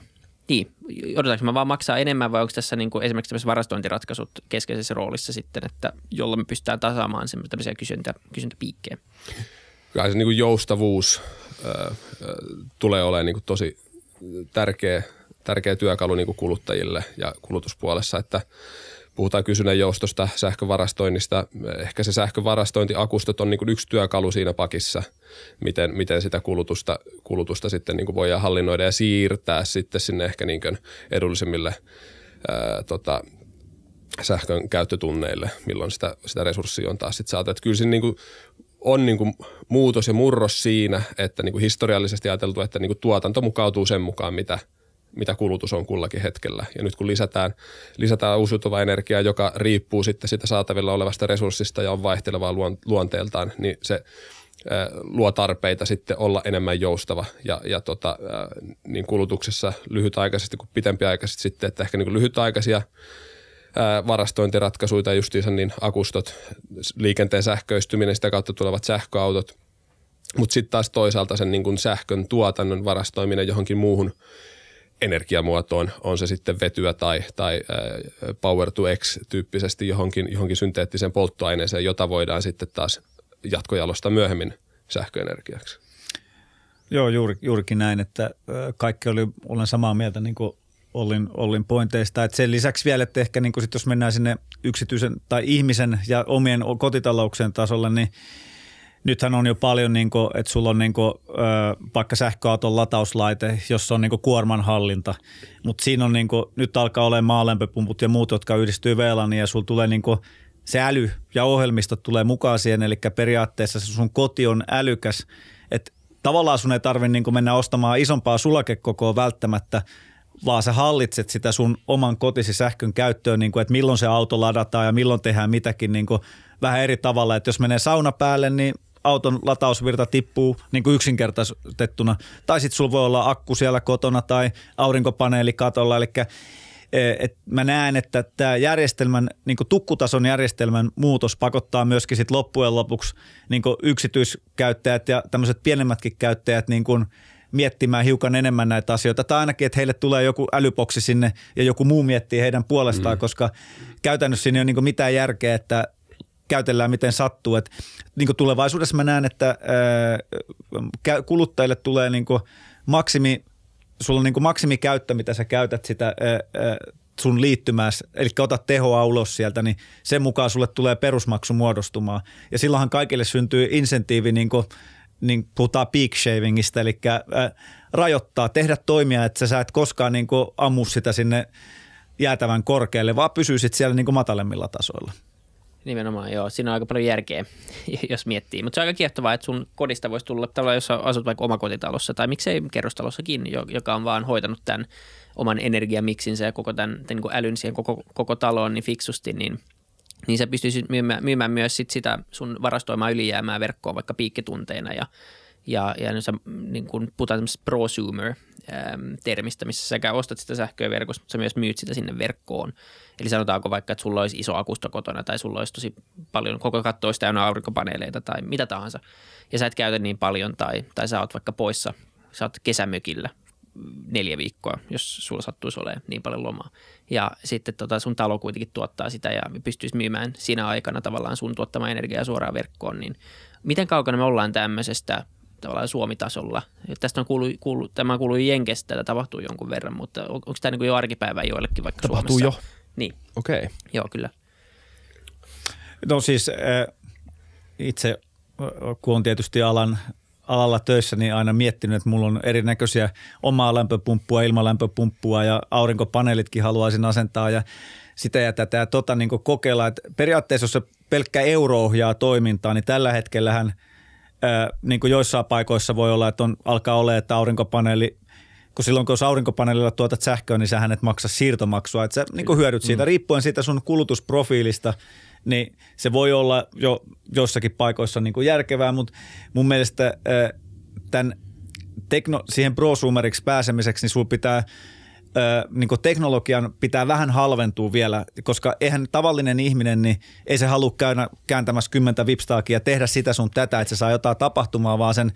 niin, joudutaanko me vaan maksaa enemmän vai onko tässä niin kuin esimerkiksi tämmöiset varastointiratkaisut keskeisessä roolissa sitten, että jolla me pystytään tasaamaan semmoisia kysyntä, kysyntäpiikkejä? Kyllä se niin kuin joustavuus äh, tulee olemaan niin kuin tosi tärkeä, tärkeä työkalu niin kuin kuluttajille ja kulutuspuolessa, että puhutaan kysynnän joustosta, sähkövarastoinnista. Ehkä se sähkövarastointiakustot on niin kuin yksi työkalu siinä pakissa, miten, miten sitä kulutusta, kulutusta sitten niin kuin voidaan hallinnoida ja siirtää sitten sinne ehkä niin kuin edullisemmille ää, tota, sähkön käyttötunneille, milloin sitä, sitä resurssia on taas sitten saatu. Että kyllä siinä niin kuin on niin kuin muutos ja murros siinä, että niin kuin historiallisesti ajateltu, että niin kuin tuotanto mukautuu sen mukaan, mitä, mitä kulutus on kullakin hetkellä. Ja nyt kun lisätään, lisätään uusiutuvaa energiaa, joka riippuu sitten sitä saatavilla olevasta resurssista ja on vaihtelevaa luonteeltaan, niin se luo tarpeita sitten olla enemmän joustava ja, ja tota, niin kulutuksessa lyhytaikaisesti kuin pitempiaikaisesti sitten, että ehkä niin kuin lyhytaikaisia – varastointiratkaisuja, justiinsa niin akustot, liikenteen sähköistyminen, sitä kautta tulevat sähköautot. Mutta sitten taas toisaalta sen niin kun sähkön tuotannon varastoiminen johonkin muuhun energiamuotoon, on se sitten vetyä tai, tai power to X tyyppisesti johonkin, johonkin synteettiseen polttoaineeseen, jota voidaan sitten taas jatkojalostaa myöhemmin sähköenergiaksi. Joo, juuri, juurikin näin, että kaikki oli, olen samaa mieltä niin kuin Ollin, Ollin pointeista. Et sen lisäksi vielä, että ehkä niin sit jos mennään sinne yksityisen tai ihmisen ja omien kotitalouksien tasolle, niin nythän on jo paljon, niin kuin, että sulla on niin kuin, vaikka sähköauton latauslaite, jossa on niin kuin kuorman hallinta, mutta siinä on niin kuin, nyt alkaa olemaan maalämpöpumput ja muut, jotka yhdistyy VLANiin ja sulla tulee niin kuin, se äly ja ohjelmistot tulee mukaan siihen, eli periaatteessa se sun koti on älykäs, että tavallaan sun ei tarvitse niin mennä ostamaan isompaa sulakekokoa välttämättä, vaan sä hallitset sitä sun oman kotisi sähkön käyttöön, niin kuin, että milloin se auto ladataan ja milloin tehdään mitäkin niin kuin vähän eri tavalla. Että jos menee sauna päälle, niin auton latausvirta tippuu niin kuin yksinkertaistettuna. Tai sitten sulla voi olla akku siellä kotona tai aurinkopaneeli katolla. Eli Eh, et mä näen, että tämä järjestelmän, niin tukkutason järjestelmän muutos pakottaa myöskin sit loppujen lopuksi niin yksityiskäyttäjät ja tämmöiset pienemmätkin käyttäjät niin kuin miettimään hiukan enemmän näitä asioita. Tai ainakin, että heille tulee joku älyboksi sinne ja joku muu miettii heidän puolestaan, mm. koska käytännössä siinä ei ole niin mitään järkeä, että käytellään miten sattuu. Et, niin tulevaisuudessa mä näen, että ää, kuluttajille tulee niin maksimi sulla on niin maksimikäyttö, mitä sä käytät sitä ää, sun liittymääs, eli otat tehoa ulos sieltä, niin sen mukaan sulle tulee perusmaksu muodostumaan. Ja silloinhan kaikille syntyy insentiivi, niin kuin, niin puhutaan peak shavingista, eli ää, rajoittaa, tehdä toimia, että sä et koskaan niin ammu sitä sinne jäätävän korkealle, vaan pysyisit siellä niin matalemmilla tasoilla. Nimenomaan, joo. Siinä on aika paljon järkeä, jos miettii. Mutta se on aika kiehtovaa, että sun kodista voisi tulla tavallaan, jos asut vaikka omakotitalossa tai miksei kerrostalossakin, joka on vaan hoitanut tämän oman energiamiksinsä ja koko tämän, tämän niin älyn siihen koko, koko taloon niin fiksusti, niin, niin sä pystyisit myymään, myymään myös sit sitä sun varastoimaa ylijäämää verkkoon vaikka piikkitunteina ja, ja, ja sä niin kun puhutaan prosumer termistä, missä sekä ostat sitä sähköä verkossa, mutta sä myös myyt sitä sinne verkkoon – Eli sanotaanko vaikka, että sulla olisi iso akusto kotona tai sulla olisi tosi paljon, koko katto olisi täynnä aurinkopaneeleita tai mitä tahansa. Ja sä et käytä niin paljon tai, tai sä oot vaikka poissa, sä oot kesämökillä neljä viikkoa, jos sulla sattuisi olemaan niin paljon lomaa. Ja sitten tota sun talo kuitenkin tuottaa sitä ja pystyisi myymään siinä aikana tavallaan sun tuottamaan energiaa suoraan verkkoon, niin miten kaukana me ollaan tämmöisestä tavallaan Suomi-tasolla. Tästä on kuulu, kuulu, tämä kuuluu Jenkestä, tätä tapahtuu jonkun verran, mutta on, onko tämä niin jo arkipäivää joillekin vaikka Tapahtuu Suomessa? jo. Niin. Okei. Okay. Joo, kyllä. No siis itse, kun on tietysti alan, alalla töissä, niin aina miettinyt, että mulla on erinäköisiä omaa lämpöpumppua, ilmalämpöpumppua ja aurinkopaneelitkin haluaisin asentaa ja sitä ja tätä ja tota niin kokeilla. Että periaatteessa, jos se pelkkä euro ohjaa toimintaa, niin tällä hetkellähän niin kuin joissain paikoissa voi olla, että on, alkaa olla, että aurinkopaneeli kun silloin kun aurinkopaneelilla tuotat sähköä, niin sä et maksa siirtomaksua. Että sä niin hyödyt siitä, mm. riippuen siitä sun kulutusprofiilista, niin se voi olla jo jossakin paikoissa niin kuin järkevää, mutta mun mielestä tämän tekno, siihen prosumeriksi pääsemiseksi, niin sulla pitää niin teknologian pitää vähän halventua vielä, koska eihän tavallinen ihminen, niin ei se halua käydä kääntämässä kymmentä vipstaakia ja tehdä sitä sun tätä, että se saa jotain tapahtumaa, vaan sen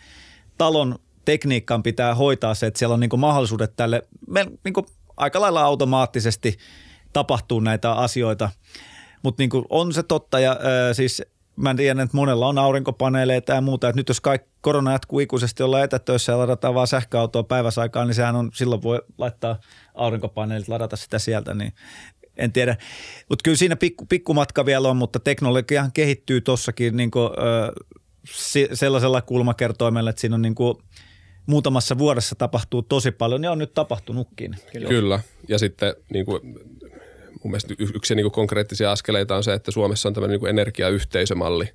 talon tekniikkaan pitää hoitaa se, että siellä on niin mahdollisuudet tälle niin aika lailla automaattisesti tapahtuu näitä asioita. Mutta niin on se totta ja äh, siis mä tiedän, että monella on aurinkopaneeleita ja muuta. Että nyt jos kaikki korona jatkuu ikuisesti olla etätöissä ja ladataan vaan sähköautoa päiväsaikaan, niin sehän on, silloin voi laittaa aurinkopaneelit, ladata sitä sieltä, niin en tiedä. Mutta kyllä siinä pikku, pikkumatka vielä on, mutta teknologiahan kehittyy tuossakin niin sellaisella kulmakertoimella, että siinä on niin kuin – muutamassa vuodessa tapahtuu tosi paljon ja on nyt tapahtunutkin. Kyllä, Kyllä. ja sitten niin kuin, mun mielestä yksi niin kuin konkreettisia askeleita on se, että Suomessa on tämmöinen niin kuin energiayhteisömalli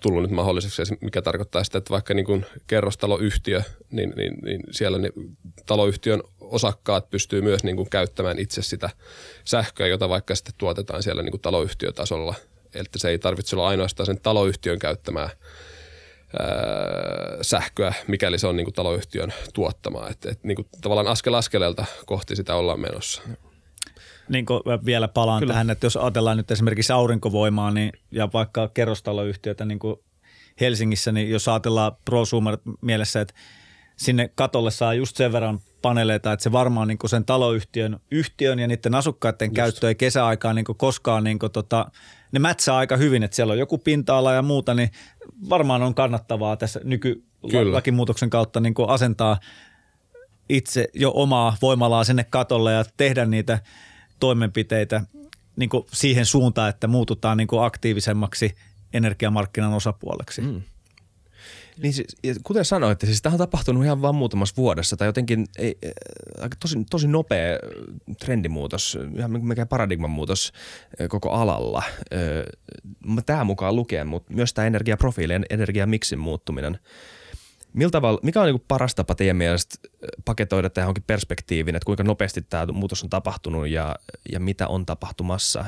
tullut nyt mahdolliseksi, mikä tarkoittaa sitä, että vaikka niin kuin kerrostaloyhtiö, niin, niin, niin siellä niin taloyhtiön osakkaat pystyy myös niin kuin käyttämään itse sitä sähköä, jota vaikka sitten tuotetaan siellä niin kuin taloyhtiötasolla. Eli se ei tarvitse olla ainoastaan sen taloyhtiön käyttämää sähköä, mikäli se on niin kuin taloyhtiön tuottamaa. Et, et, niin kuin tavallaan askel askeleelta kohti sitä ollaan menossa. Niin vielä palaan Kyllä. tähän, että jos ajatellaan nyt esimerkiksi aurinkovoimaa niin, ja vaikka kerrostaloyhtiötä niin kuin Helsingissä, niin jos ajatellaan prosumer mielessä, että sinne katolle saa just sen verran paneeleita, että se varmaan niin sen taloyhtiön yhtiön ja niiden asukkaiden just. käyttö ei kesäaikaan niin koskaan niin kuin tota, ne mätsää aika hyvin, että siellä on joku pinta-ala ja muuta, niin varmaan on kannattavaa tässä nykylakimuutoksen kautta niin asentaa itse jo omaa voimalaa sinne katolle ja tehdä niitä toimenpiteitä niin kuin siihen suuntaan, että muututaan niin kuin aktiivisemmaksi energiamarkkinan osapuoleksi. Mm. Niin siis, kuten sanoitte, siis tämä on tapahtunut ihan vain muutamassa vuodessa tai jotenkin ei, tosi, tosi nopea trendimuutos, ihan mikä paradigman muutos koko alalla. Tämä mukaan lukien, mutta myös tämä energiaprofiili energiamiksin muuttuminen – Miltä tavalla, mikä on niin paras tapa teidän mielestä paketoida tähän johonkin perspektiivin, että kuinka nopeasti tämä muutos on tapahtunut ja, ja mitä on tapahtumassa?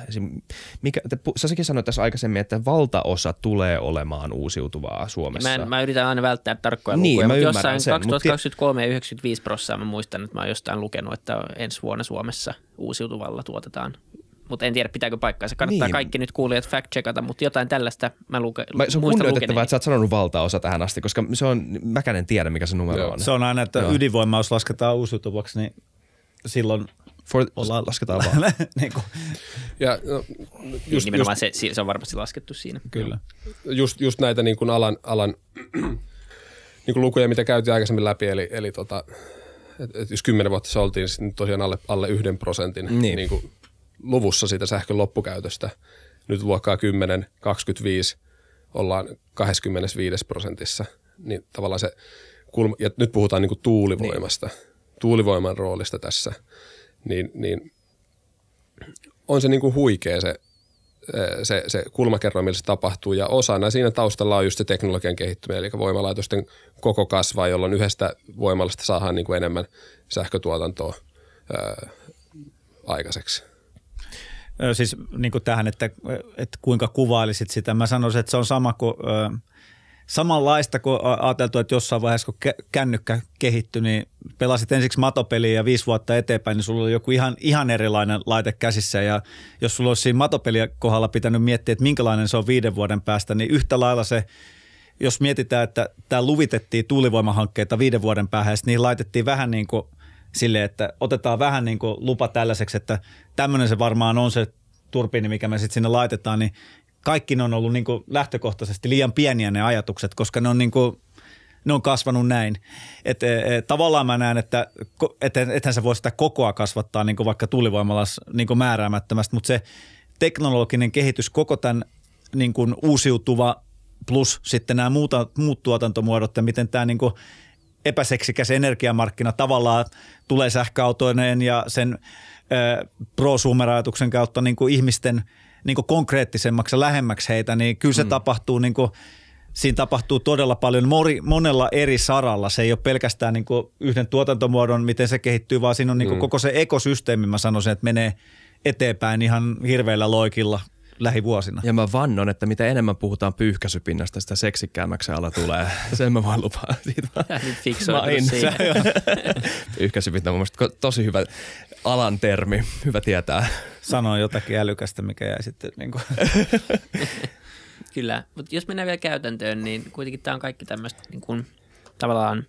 mikä, te, sä säkin sanoit tässä aikaisemmin, että valtaosa tulee olemaan uusiutuvaa Suomessa. Mä, en, mä yritän aina välttää tarkkoja niin, lukuja, mutta jossain sen, 2023 ja 95 prosenttia mä muistan, että mä oon jostain lukenut, että ensi vuonna Suomessa uusiutuvalla tuotetaan mutta en tiedä pitääkö paikkaansa. Kannattaa niin. kaikki nyt kuulijat fact-checkata, mutta jotain tällaista mä luke, mä, Se on kunnioitettavaa, että sä oot sanonut valtaosa tähän asti, koska se on, mäkään en tiedä, mikä se numero Joo. on. Se on aina, että Joo. ydinvoima, jos lasketaan uusiutuvaksi, niin silloin For, ollaan, lasketaan vaan. niin kuin. Ja, no, just, nimenomaan just, se, se on varmasti laskettu siinä. Kyllä. Just, just näitä niin kuin alan, alan niin kuin lukuja, mitä käytiin aikaisemmin läpi, eli, eli tota, et, et jos kymmenen vuotta se oltiin, niin tosiaan alle, alle yhden prosentin niin. Niin kuin luvussa siitä sähkön loppukäytöstä. Nyt luokkaa 10, 25 ollaan 25 prosentissa. Niin tavallaan se kulma, ja nyt puhutaan niin kuin tuulivoimasta, niin. tuulivoiman roolista tässä, niin, niin on se niin kuin huikea se, se, se kulmakerro, millä se tapahtuu. Ja osana siinä taustalla on just se teknologian kehittyminen, eli voimalaitosten koko kasvaa, jolloin yhdestä voimalasta saadaan niin kuin enemmän sähkötuotantoa ää, aikaiseksi siis niin kuin tähän, että, että kuinka kuvailisit sitä. Mä sanoisin, että se on sama kuin, samanlaista kuin ajateltu, että jossain vaiheessa kun kännykkä kehittyi, niin pelasit ensiksi matopeliä ja viisi vuotta eteenpäin, niin sulla oli joku ihan, ihan erilainen laite käsissä ja jos sulla olisi siinä matopeliä kohdalla pitänyt miettiä, että minkälainen se on viiden vuoden päästä, niin yhtä lailla se jos mietitään, että tämä luvitettiin tuulivoimahankkeita viiden vuoden päähän, niin laitettiin vähän niin kuin – sille, että otetaan vähän niin kuin lupa tällaiseksi, että tämmöinen se varmaan on se turbiini, mikä me sitten sinne laitetaan, niin kaikki ne on ollut niin kuin lähtökohtaisesti liian pieniä ne ajatukset, koska ne on niin kuin, ne on kasvanut näin. Et, et, e, tavallaan mä näen, että et, ethän sä voi sitä kokoa kasvattaa niin vaikka tuulivoimalas niin määräämättömästi, mutta se teknologinen kehitys, koko tämän niin kuin uusiutuva plus sitten nämä muuta, muut tuotantomuodot ja miten tämä niin kuin epäseksikäs energiamarkkina tavallaan tulee sähköautoineen ja sen prosumer-ajatuksen kautta niin kuin ihmisten niin kuin konkreettisemmaksi ja lähemmäksi heitä, niin kyllä se mm. tapahtuu niin kuin, siinä tapahtuu todella paljon mori, monella eri saralla. Se ei ole pelkästään niin kuin yhden tuotantomuodon, miten se kehittyy, vaan siinä on niin kuin mm. koko se ekosysteemi, mä sanoisin, että menee eteenpäin ihan hirveillä loikilla lähivuosina. Ja mä vannon, että mitä enemmän puhutaan pyyhkäisypinnasta, sitä seksikkäämmäksi ala tulee. Sen mä voin lupaa. Siitä mä, nyt fiksoitu siinä. Pyyhkäisypinta on mun tosi hyvä alan termi. Hyvä tietää. Sanoin jotakin älykästä, mikä jäi sitten niin kuin. Kyllä, mutta jos mennään vielä käytäntöön, niin kuitenkin tämä on kaikki tämmöistä niin kuin, tavallaan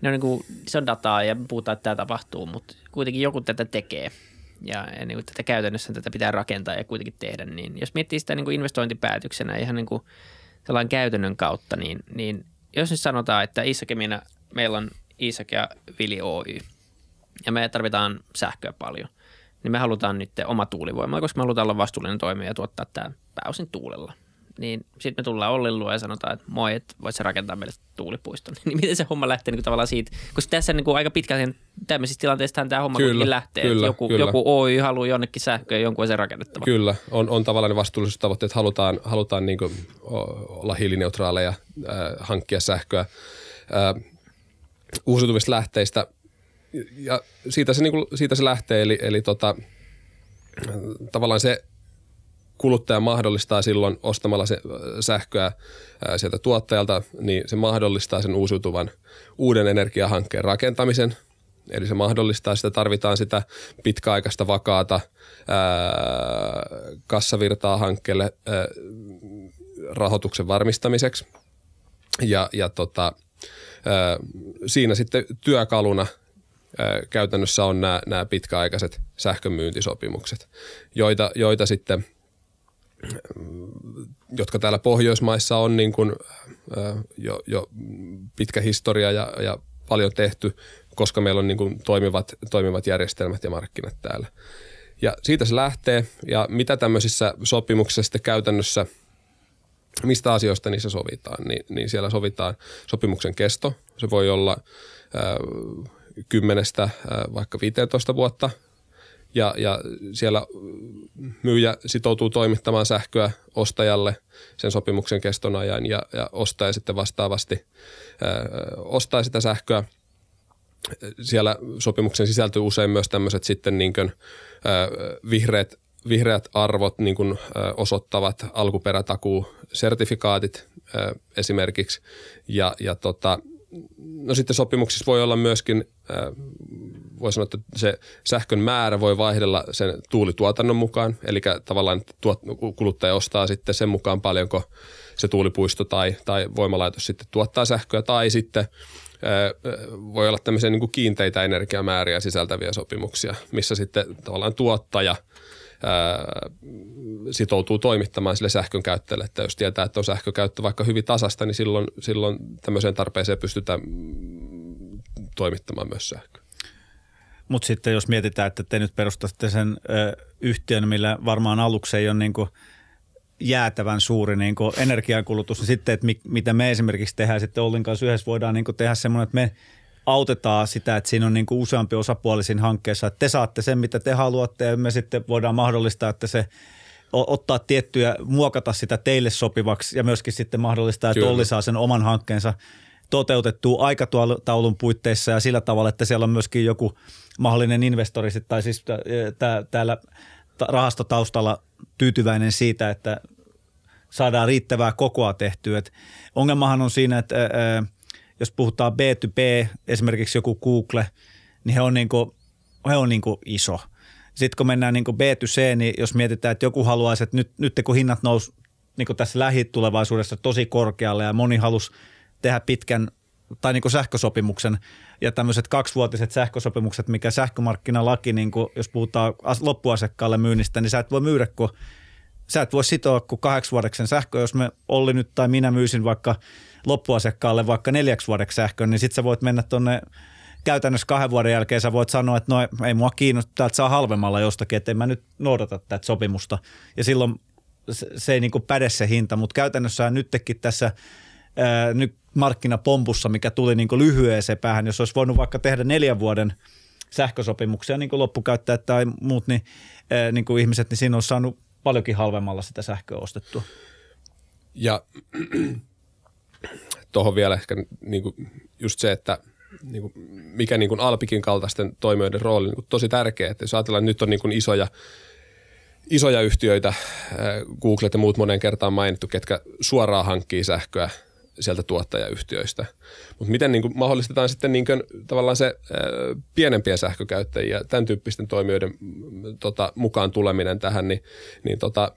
ne on niin kuin, se on dataa ja puhutaan, että tämä tapahtuu, mutta kuitenkin joku tätä tekee ja, niin kuin tätä käytännössä tätä pitää rakentaa ja kuitenkin tehdä, niin jos miettii sitä niin kuin investointipäätöksenä ihan niin kuin sellainen käytännön kautta, niin, niin jos nyt sanotaan, että Isakemina, meillä on Isak ja Vili Oy ja me tarvitaan sähköä paljon, niin me halutaan nyt oma tuulivoima, koska me halutaan olla vastuullinen toimija ja tuottaa tämä pääosin tuulella – niin sitten me tullaan Ollin luo ja sanotaan, että moi, että voit sä rakentaa meille tuulipuiston. niin miten se homma lähtee niin kuin tavallaan siitä, koska tässä niin kuin aika pitkään tämmöisistä tilanteista tämä homma kyllä, lähtee, kyllä, että joku, kyllä. joku Oy haluaa jonnekin sähköä jonkun se rakennettava. Kyllä, on, on tavallaan ne vastuullisuustavoitteet, halutaan, halutaan niin kuin olla hiilineutraaleja, äh, hankkia sähköä äh, uusiutuvista lähteistä ja siitä se, niin kuin, siitä se lähtee, eli, eli tota, tavallaan se kuluttaja mahdollistaa silloin ostamalla se sähköä sieltä tuottajalta, niin se mahdollistaa sen uusiutuvan uuden energiahankkeen rakentamisen. Eli se mahdollistaa, sitä tarvitaan sitä pitkäaikaista vakaata ää, kassavirtaa hankkeelle ää, rahoituksen varmistamiseksi. Ja, ja tota, ää, siinä sitten työkaluna käytännössä on nämä, nämä pitkäaikaiset sähkömyyntisopimukset, joita, joita sitten – jotka täällä Pohjoismaissa on niin kuin, jo, jo pitkä historia ja, ja paljon tehty koska meillä on niin kuin toimivat, toimivat järjestelmät ja markkinat täällä. Ja siitä se lähtee ja mitä tämmöisissä sopimuksissa sitten käytännössä, mistä asioista niissä sovitaan, niin, niin siellä sovitaan sopimuksen kesto. Se voi olla äh, kymmenestä äh, vaikka 15 vuotta ja, ja siellä myyjä sitoutuu toimittamaan sähköä ostajalle sen sopimuksen keston ajan ja, ja ostaja sitten vastaavasti ää, ostaa sitä sähköä. Siellä sopimuksen sisältyy usein myös tämmöiset sitten niin kuin, ää, vihreät, vihreät arvot niin kuin, ää, osoittavat alkuperätakuu-sertifikaatit ää, esimerkiksi ja, ja tota, no sitten sopimuksissa voi olla myöskin, voi sanoa, että se sähkön määrä voi vaihdella sen tuulituotannon mukaan. Eli tavallaan tuot, kuluttaja ostaa sitten sen mukaan paljonko se tuulipuisto tai, tai voimalaitos sitten tuottaa sähköä. Tai sitten voi olla tämmöisiä niin kuin kiinteitä energiamääriä sisältäviä sopimuksia, missä sitten tavallaan tuottaja – sitoutuu toimittamaan sille sähkön käyttäjälle. Että jos tietää, että on sähkökäyttö vaikka hyvin tasasta, niin silloin, silloin tämmöiseen tarpeeseen pystytään toimittamaan myös sähköä. Mutta sitten jos mietitään, että te nyt perustatte sen ö, yhtiön, millä varmaan aluksi ei ole niin kuin jäätävän suuri niin kuin energiankulutus, niin sitten, että mi, mitä me esimerkiksi tehdään sitten Ollin kanssa yhdessä, voidaan niin kuin tehdä semmoinen, että me autetaan sitä, että siinä on niin kuin useampi osapuoli siinä hankkeessa, että te saatte sen, mitä te haluatte ja me sitten voidaan mahdollistaa, että se ottaa tiettyjä, muokata sitä teille sopivaksi ja myöskin sitten mahdollistaa, että Kyllä. Olli saa sen oman hankkeensa toteutettua aikataulun puitteissa ja sillä tavalla, että siellä on myöskin joku mahdollinen investori tai siis täällä rahastotaustalla tyytyväinen siitä, että saadaan riittävää kokoa tehtyä. Et ongelmahan on siinä, että jos puhutaan B2B, esimerkiksi joku Google, niin he on, niin kuin, he on niin kuin iso. Sitten kun mennään niin kuin B2C, niin jos mietitään, että joku haluaisi, että nyt, nyt kun hinnat nousi niin kuin tässä lähitulevaisuudessa tosi korkealle ja moni halusi tehdä pitkän tai niin kuin sähkösopimuksen ja tämmöiset kaksivuotiset sähkösopimukset, mikä sähkömarkkinalaki, niin kuin, jos puhutaan loppuasiakkaalle myynnistä, niin sä et voi myydä, kun sä et voi sitoa kuin kahdeksi vuodeksi sen sähkö. Jos me Olli nyt tai minä myisin vaikka – loppuasiakkaalle vaikka neljäksi vuodeksi sähkön, niin sitten sä voit mennä tuonne käytännössä kahden vuoden jälkeen sä voit sanoa, että no ei mua kiinnosta, täältä saa halvemmalla jostakin, että en mä nyt noudata tätä sopimusta. Ja silloin se, se ei niin päde se hinta, mutta käytännössä nytkin tässä ää, nyt markkinapompussa, mikä tuli niin lyhyeseen päähän, jos olisi voinut vaikka tehdä neljän vuoden sähkösopimuksia, niin loppukäyttäjät tai muut niin, ää, niin kuin ihmiset, niin siinä olisi saanut paljonkin halvemmalla sitä sähköä ostettua. Ja tuohon vielä ehkä niin kuin just se, että niin kuin, mikä niin kuin Alpikin kaltaisten toimijoiden rooli niin tosi tärkeä. Että jos ajatellaan, että nyt on niin kuin isoja, isoja yhtiöitä, Google ja muut monen kertaan mainittu, ketkä suoraan hankkii sähköä sieltä tuottajayhtiöistä. Mutta miten niin kuin mahdollistetaan sitten niin kuin, tavallaan se ää, pienempien sähkökäyttäjiä, tämän tyyppisten toimijoiden tota, mukaan tuleminen tähän, niin, niin tota,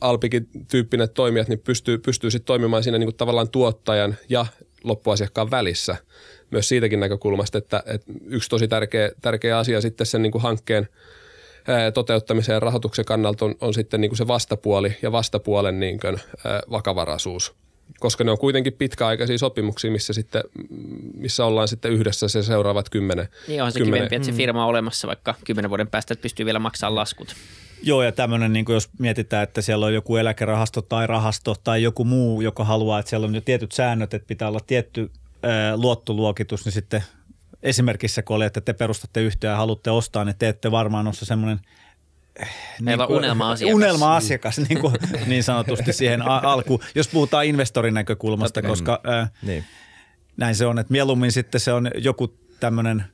Alpikin tyyppinen toimijat niin pystyy, pystyy sitten toimimaan siinä niin kuin tavallaan tuottajan ja loppuasiakkaan välissä. Myös siitäkin näkökulmasta, että, että yksi tosi tärkeä, tärkeä asia sitten sen niin kuin hankkeen toteuttamisen ja rahoituksen kannalta on, on sitten niin kuin se vastapuoli ja vastapuolen niin kuin, vakavaraisuus koska ne on kuitenkin pitkäaikaisia sopimuksia, missä, sitten, missä ollaan sitten yhdessä se seuraavat kymmenen. Niin on se kymmenen. kivempi, että se firma on olemassa vaikka kymmenen vuoden päästä, että pystyy vielä maksamaan laskut. Joo, ja tämmöinen, niin jos mietitään, että siellä on joku eläkerahasto tai rahasto tai joku muu, joka haluaa, että siellä on jo tietyt säännöt, että pitää olla tietty ää, luottoluokitus, niin sitten esimerkissä, kun oli, että te perustatte yhtiöä ja haluatte ostaa, niin te ette varmaan ole semmoinen – Meillä niin on unelma-asiakas. Unelma-asiakas niin, kuin, niin sanotusti siihen alkuun, jos puhutaan investorin näkökulmasta, koska äh, niin. näin se on, että mieluummin sitten se on joku tämmöinen –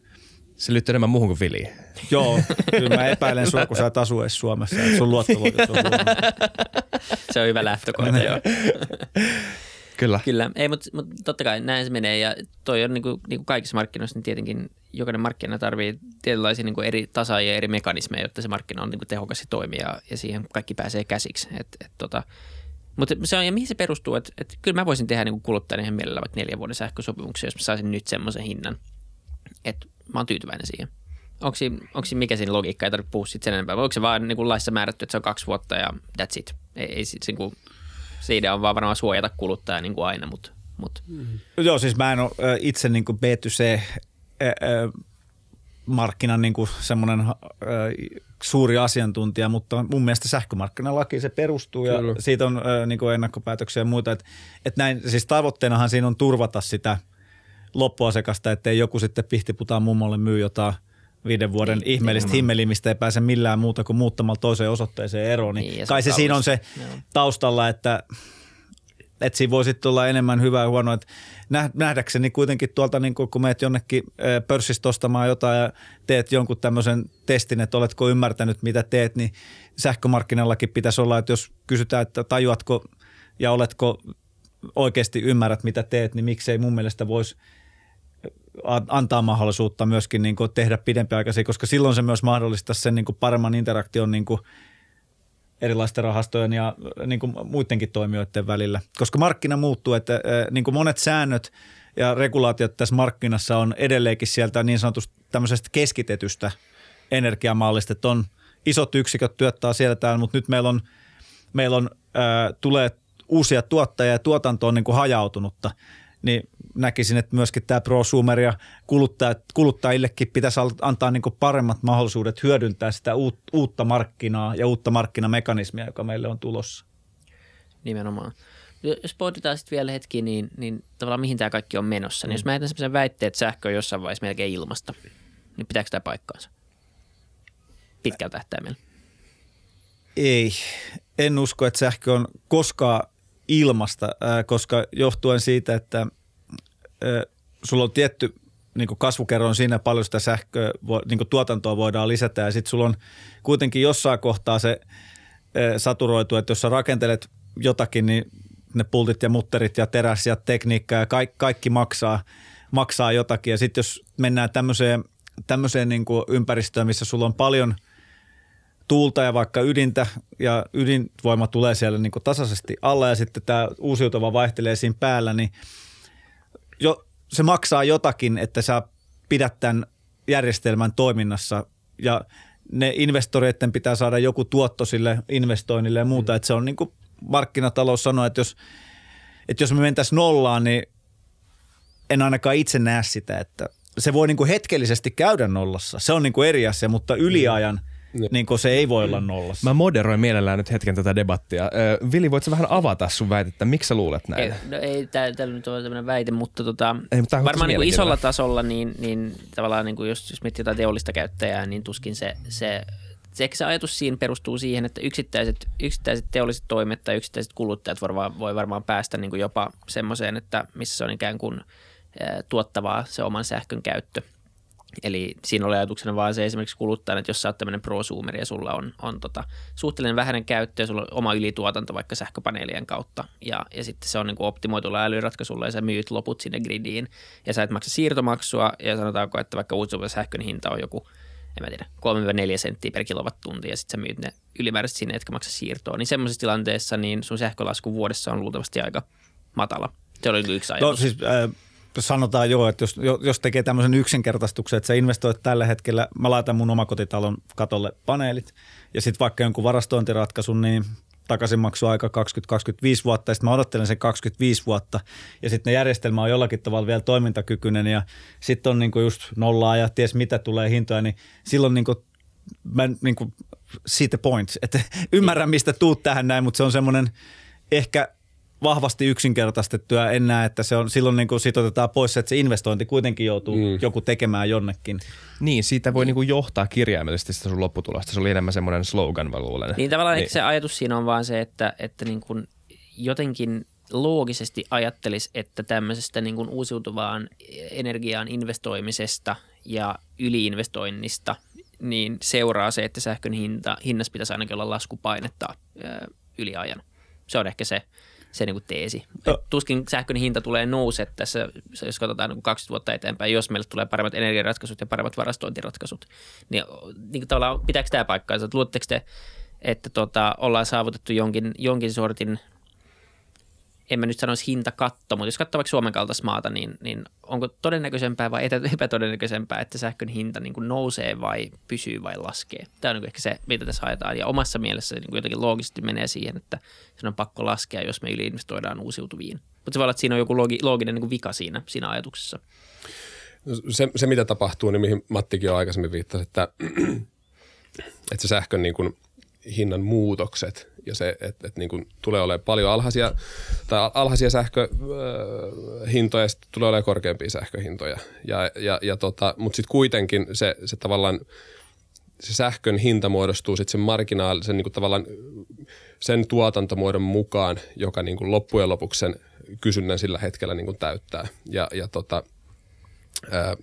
se liittyy enemmän muuhun kuin Vili. Joo, kyllä mä epäilen sua, kun sä et asu edes Suomessa. Sun luottoluokitus on Se on hyvä lähtökohta, joo. Kyllä. Kyllä, ei, mutta, mutta totta kai näin se menee ja toi on niin kuin, niin kuin kaikissa markkinoissa, niin tietenkin jokainen markkina tarvii tietynlaisia niin kuin eri tasaajia ja eri mekanismeja, jotta se markkina on niin kuin tehokas ja toimii ja, ja siihen kaikki pääsee käsiksi. Et, et, tota, mutta se on, ja mihin se perustuu, että, että kyllä mä voisin tehdä niin kuluttajana ihan mielellä vaikka neljän vuoden sähkösopimuksia, jos mä saisin nyt semmoisen hinnan, että mä oon tyytyväinen siihen. Onko siinä, onko siinä mikä siinä logiikka, ei tarvitse puhua sen enempää, onko se vaan niin kuin laissa määrätty, että se on kaksi vuotta ja that's it. Ei, ei sit, niin kuin, se idea on vaan varmaan suojata kuluttajaa niin kuin aina, mutta Mutta Joo, siis mä en ole itse niin kuin B2C ö, ö, markkinan niin kuin semmoinen suuri asiantuntija, mutta mun mielestä sähkömarkkinalaki se perustuu ja Kyllä. siitä on niin kuin ennakkopäätöksiä ja muita. Et, et näin, siis tavoitteenahan siinä on turvata sitä loppuasiakasta, ettei joku sitten pihtiputaan mummolle myy jotain viiden vuoden Niin, ihmeellistä nimenomaan. himmeliä, mistä ei pääse millään muuta kuin muuttamalla toiseen osoitteeseen eroon. Niin, Niin, se kai se siinä on se Joo. taustalla, että että siinä voi sitten olla enemmän hyvää ja huonoa. Että näh- nähdäkseni kuitenkin tuolta, niin kun meet jonnekin pörssistä ostamaan jotain ja teet jonkun tämmöisen testin, että oletko ymmärtänyt, mitä teet, niin sähkömarkkinallakin pitäisi olla, että jos kysytään, että tajuatko ja oletko oikeasti ymmärrät, mitä teet, niin miksei mun mielestä voisi antaa mahdollisuutta myöskin niin kuin tehdä pidempiaikaisia, koska silloin se myös mahdollistaa sen niin kuin paremman interaktion niin kuin erilaisten rahastojen ja niin kuin muidenkin toimijoiden välillä. Koska markkina muuttuu, että äh, niin kuin monet säännöt ja regulaatiot tässä markkinassa on edelleenkin sieltä niin sanotusta tämmöisestä keskitetystä energiamallista, että on isot yksiköt työttää siellä täällä, mutta nyt meillä on, meillä on äh, tulee uusia tuottajia ja tuotanto on niin kuin hajautunutta, niin näkisin, että myöskin tämä prosumer ja kuluttajat, kuluttajillekin pitäisi antaa niin paremmat mahdollisuudet hyödyntää sitä uut, uutta markkinaa ja uutta markkinamekanismia, joka meille on tulossa. Nimenomaan. Jos pohditaan sitten vielä hetki, niin, niin tavallaan mihin tämä kaikki on menossa. Mm. Niin jos mä heitän sellaisen väitteen, että sähkö on jossain vaiheessa melkein ilmasta, niin pitääkö tämä paikkaansa? Pitkällä tähtäimellä. Ei, en usko, että sähkö on koskaan ilmasta, koska johtuen siitä, että sulla on tietty niin kasvukerroin siinä paljon sitä sähköä, niin tuotantoa voidaan lisätä ja sitten sulla on kuitenkin jossain kohtaa se saturoitu, että jos sä rakentelet jotakin, niin ne pultit ja mutterit ja teräs ja tekniikka ja kaikki, kaikki maksaa, maksaa jotakin. Ja sitten jos mennään tämmöiseen, tämmöiseen niin ympäristöön, missä sulla on paljon – tuulta ja vaikka ydintä ja ydinvoima tulee siellä niin tasaisesti alla ja sitten tämä uusiutuva vaihtelee siinä päällä, niin jo, se maksaa jotakin, että sä pidät tämän järjestelmän toiminnassa ja ne investoreiden pitää saada joku tuotto sille investoinnille ja muuta, että se on niin kuin markkinatalous sanoo, että jos, että jos me mentäisiin nollaan, niin en ainakaan itse näe sitä, että se voi niin kuin hetkellisesti käydä nollassa. Se on niin kuin eri asia, mutta yliajan niin kuin se ei voi olla nollassa. Mä moderoin mielellään nyt hetken tätä debattia. Vili, voitko sä vähän avata sun väitettä? Miksi sä luulet näin? Ei, no ei täällä nyt ole tämmöinen väite, mutta tota, Ei, mutta varmaan niin kuin isolla tasolla, niin, niin tavallaan niin kuin jos, jos miettii jotain teollista käyttäjää, niin tuskin se, se, se, se ajatus siinä perustuu siihen, että yksittäiset, yksittäiset teolliset toimet tai yksittäiset kuluttajat voi, varmaan- voi varmaan päästä niin kuin jopa semmoiseen, että missä se on ikään kuin tuottavaa se oman sähkön käyttö. Eli siinä oli ajatuksena vaan se esimerkiksi kuluttajana, että jos sä oot tämmöinen prosumeri ja sulla on, on tota, suhteellinen vähäinen käyttö ja sulla on oma ylituotanto vaikka sähköpaneelien kautta ja, ja sitten se on niin kuin optimoitulla älyratkaisulla ja sä myyt loput sinne gridiin ja sä et maksa siirtomaksua ja sanotaanko, että vaikka uusiutuvan sähkön hinta on joku en mä tiedä, 3-4 senttiä per kilowattunti ja sitten sä myyt ne ylimääräisesti sinne, etkä maksa siirtoa, niin semmoisessa tilanteessa niin sun sähkölasku vuodessa on luultavasti aika matala. Se oli yksi ajatus. No siis äh, sanotaan joo, että jos, jos tekee tämmöisen yksinkertaistuksen, että sä investoit tällä hetkellä, mä laitan mun omakotitalon katolle paneelit ja sitten vaikka jonkun varastointiratkaisun, niin takaisinmaksuaika 20-25 vuotta ja sitten mä odottelen sen 25 vuotta ja sitten järjestelmä on jollakin tavalla vielä toimintakykyinen ja sitten on niinku just nollaa ja ties mitä tulee hintoja, niin silloin niinku mä niinku, see the point, että ymmärrän mistä tuut tähän näin, mutta se on semmoinen ehkä vahvasti yksinkertaistettu ja en näe, että se on silloin niin kuin sit otetaan pois se, että se investointi kuitenkin joutuu mm. joku tekemään jonnekin. Niin, siitä voi niinku johtaa kirjaimellisesti sitä sun lopputulosta. Se oli enemmän semmoinen slogan, mä luulen. Niin tavallaan niin. se ajatus siinä on vaan se, että, että niin kuin jotenkin loogisesti ajattelisi, että tämmöisestä niin kuin uusiutuvaan energiaan investoimisesta ja yliinvestoinnista niin seuraa se, että sähkön hinta, hinnassa pitäisi ainakin olla laskupainetta ää, yli ajan. Se on ehkä se, se niin kuin teesi. No. Tuskin sähkön hinta tulee nouse tässä, jos katsotaan niin kuin 20 vuotta eteenpäin, jos meille tulee paremmat energiaratkaisut ja paremmat varastointiratkaisut. Niin, niin kuin tavallaan pitääkö tämä paikkaansa? Luuletteko te, että tota, ollaan saavutettu jonkin, jonkin sortin en mä nyt sanoisi hintakatto, mutta jos katsoo vaikka Suomen kaltaista maata, niin, niin onko todennäköisempää vai epätodennäköisempää, että sähkön hinta niin kuin nousee vai pysyy vai laskee? Tämä on niin ehkä se, mitä tässä haetaan. Ja omassa mielessä se niin kuin jotenkin loogisesti menee siihen, että se on pakko laskea, jos me yliinvestoidaan uusiutuviin. Mutta se voi olla, että siinä on joku logi, looginen niin kuin vika siinä, siinä ajatuksessa. Se, se, mitä tapahtuu, niin mihin Mattikin jo aikaisemmin viittasi, että, että se sähkön niin kuin hinnan muutokset ja se, että, että niin kuin tulee olemaan paljon alhaisia, tai alhaisia sähköhintoja ja sitten tulee olemaan korkeampia sähköhintoja. Ja, ja, ja tota, mutta sitten kuitenkin se, se tavallaan se sähkön hinta muodostuu sitten sen marginaalisen niin kuin tavallaan sen tuotantomuodon mukaan, joka niin kuin loppujen lopuksi sen kysynnän sillä hetkellä niin kuin täyttää. Ja, ja tota, ää,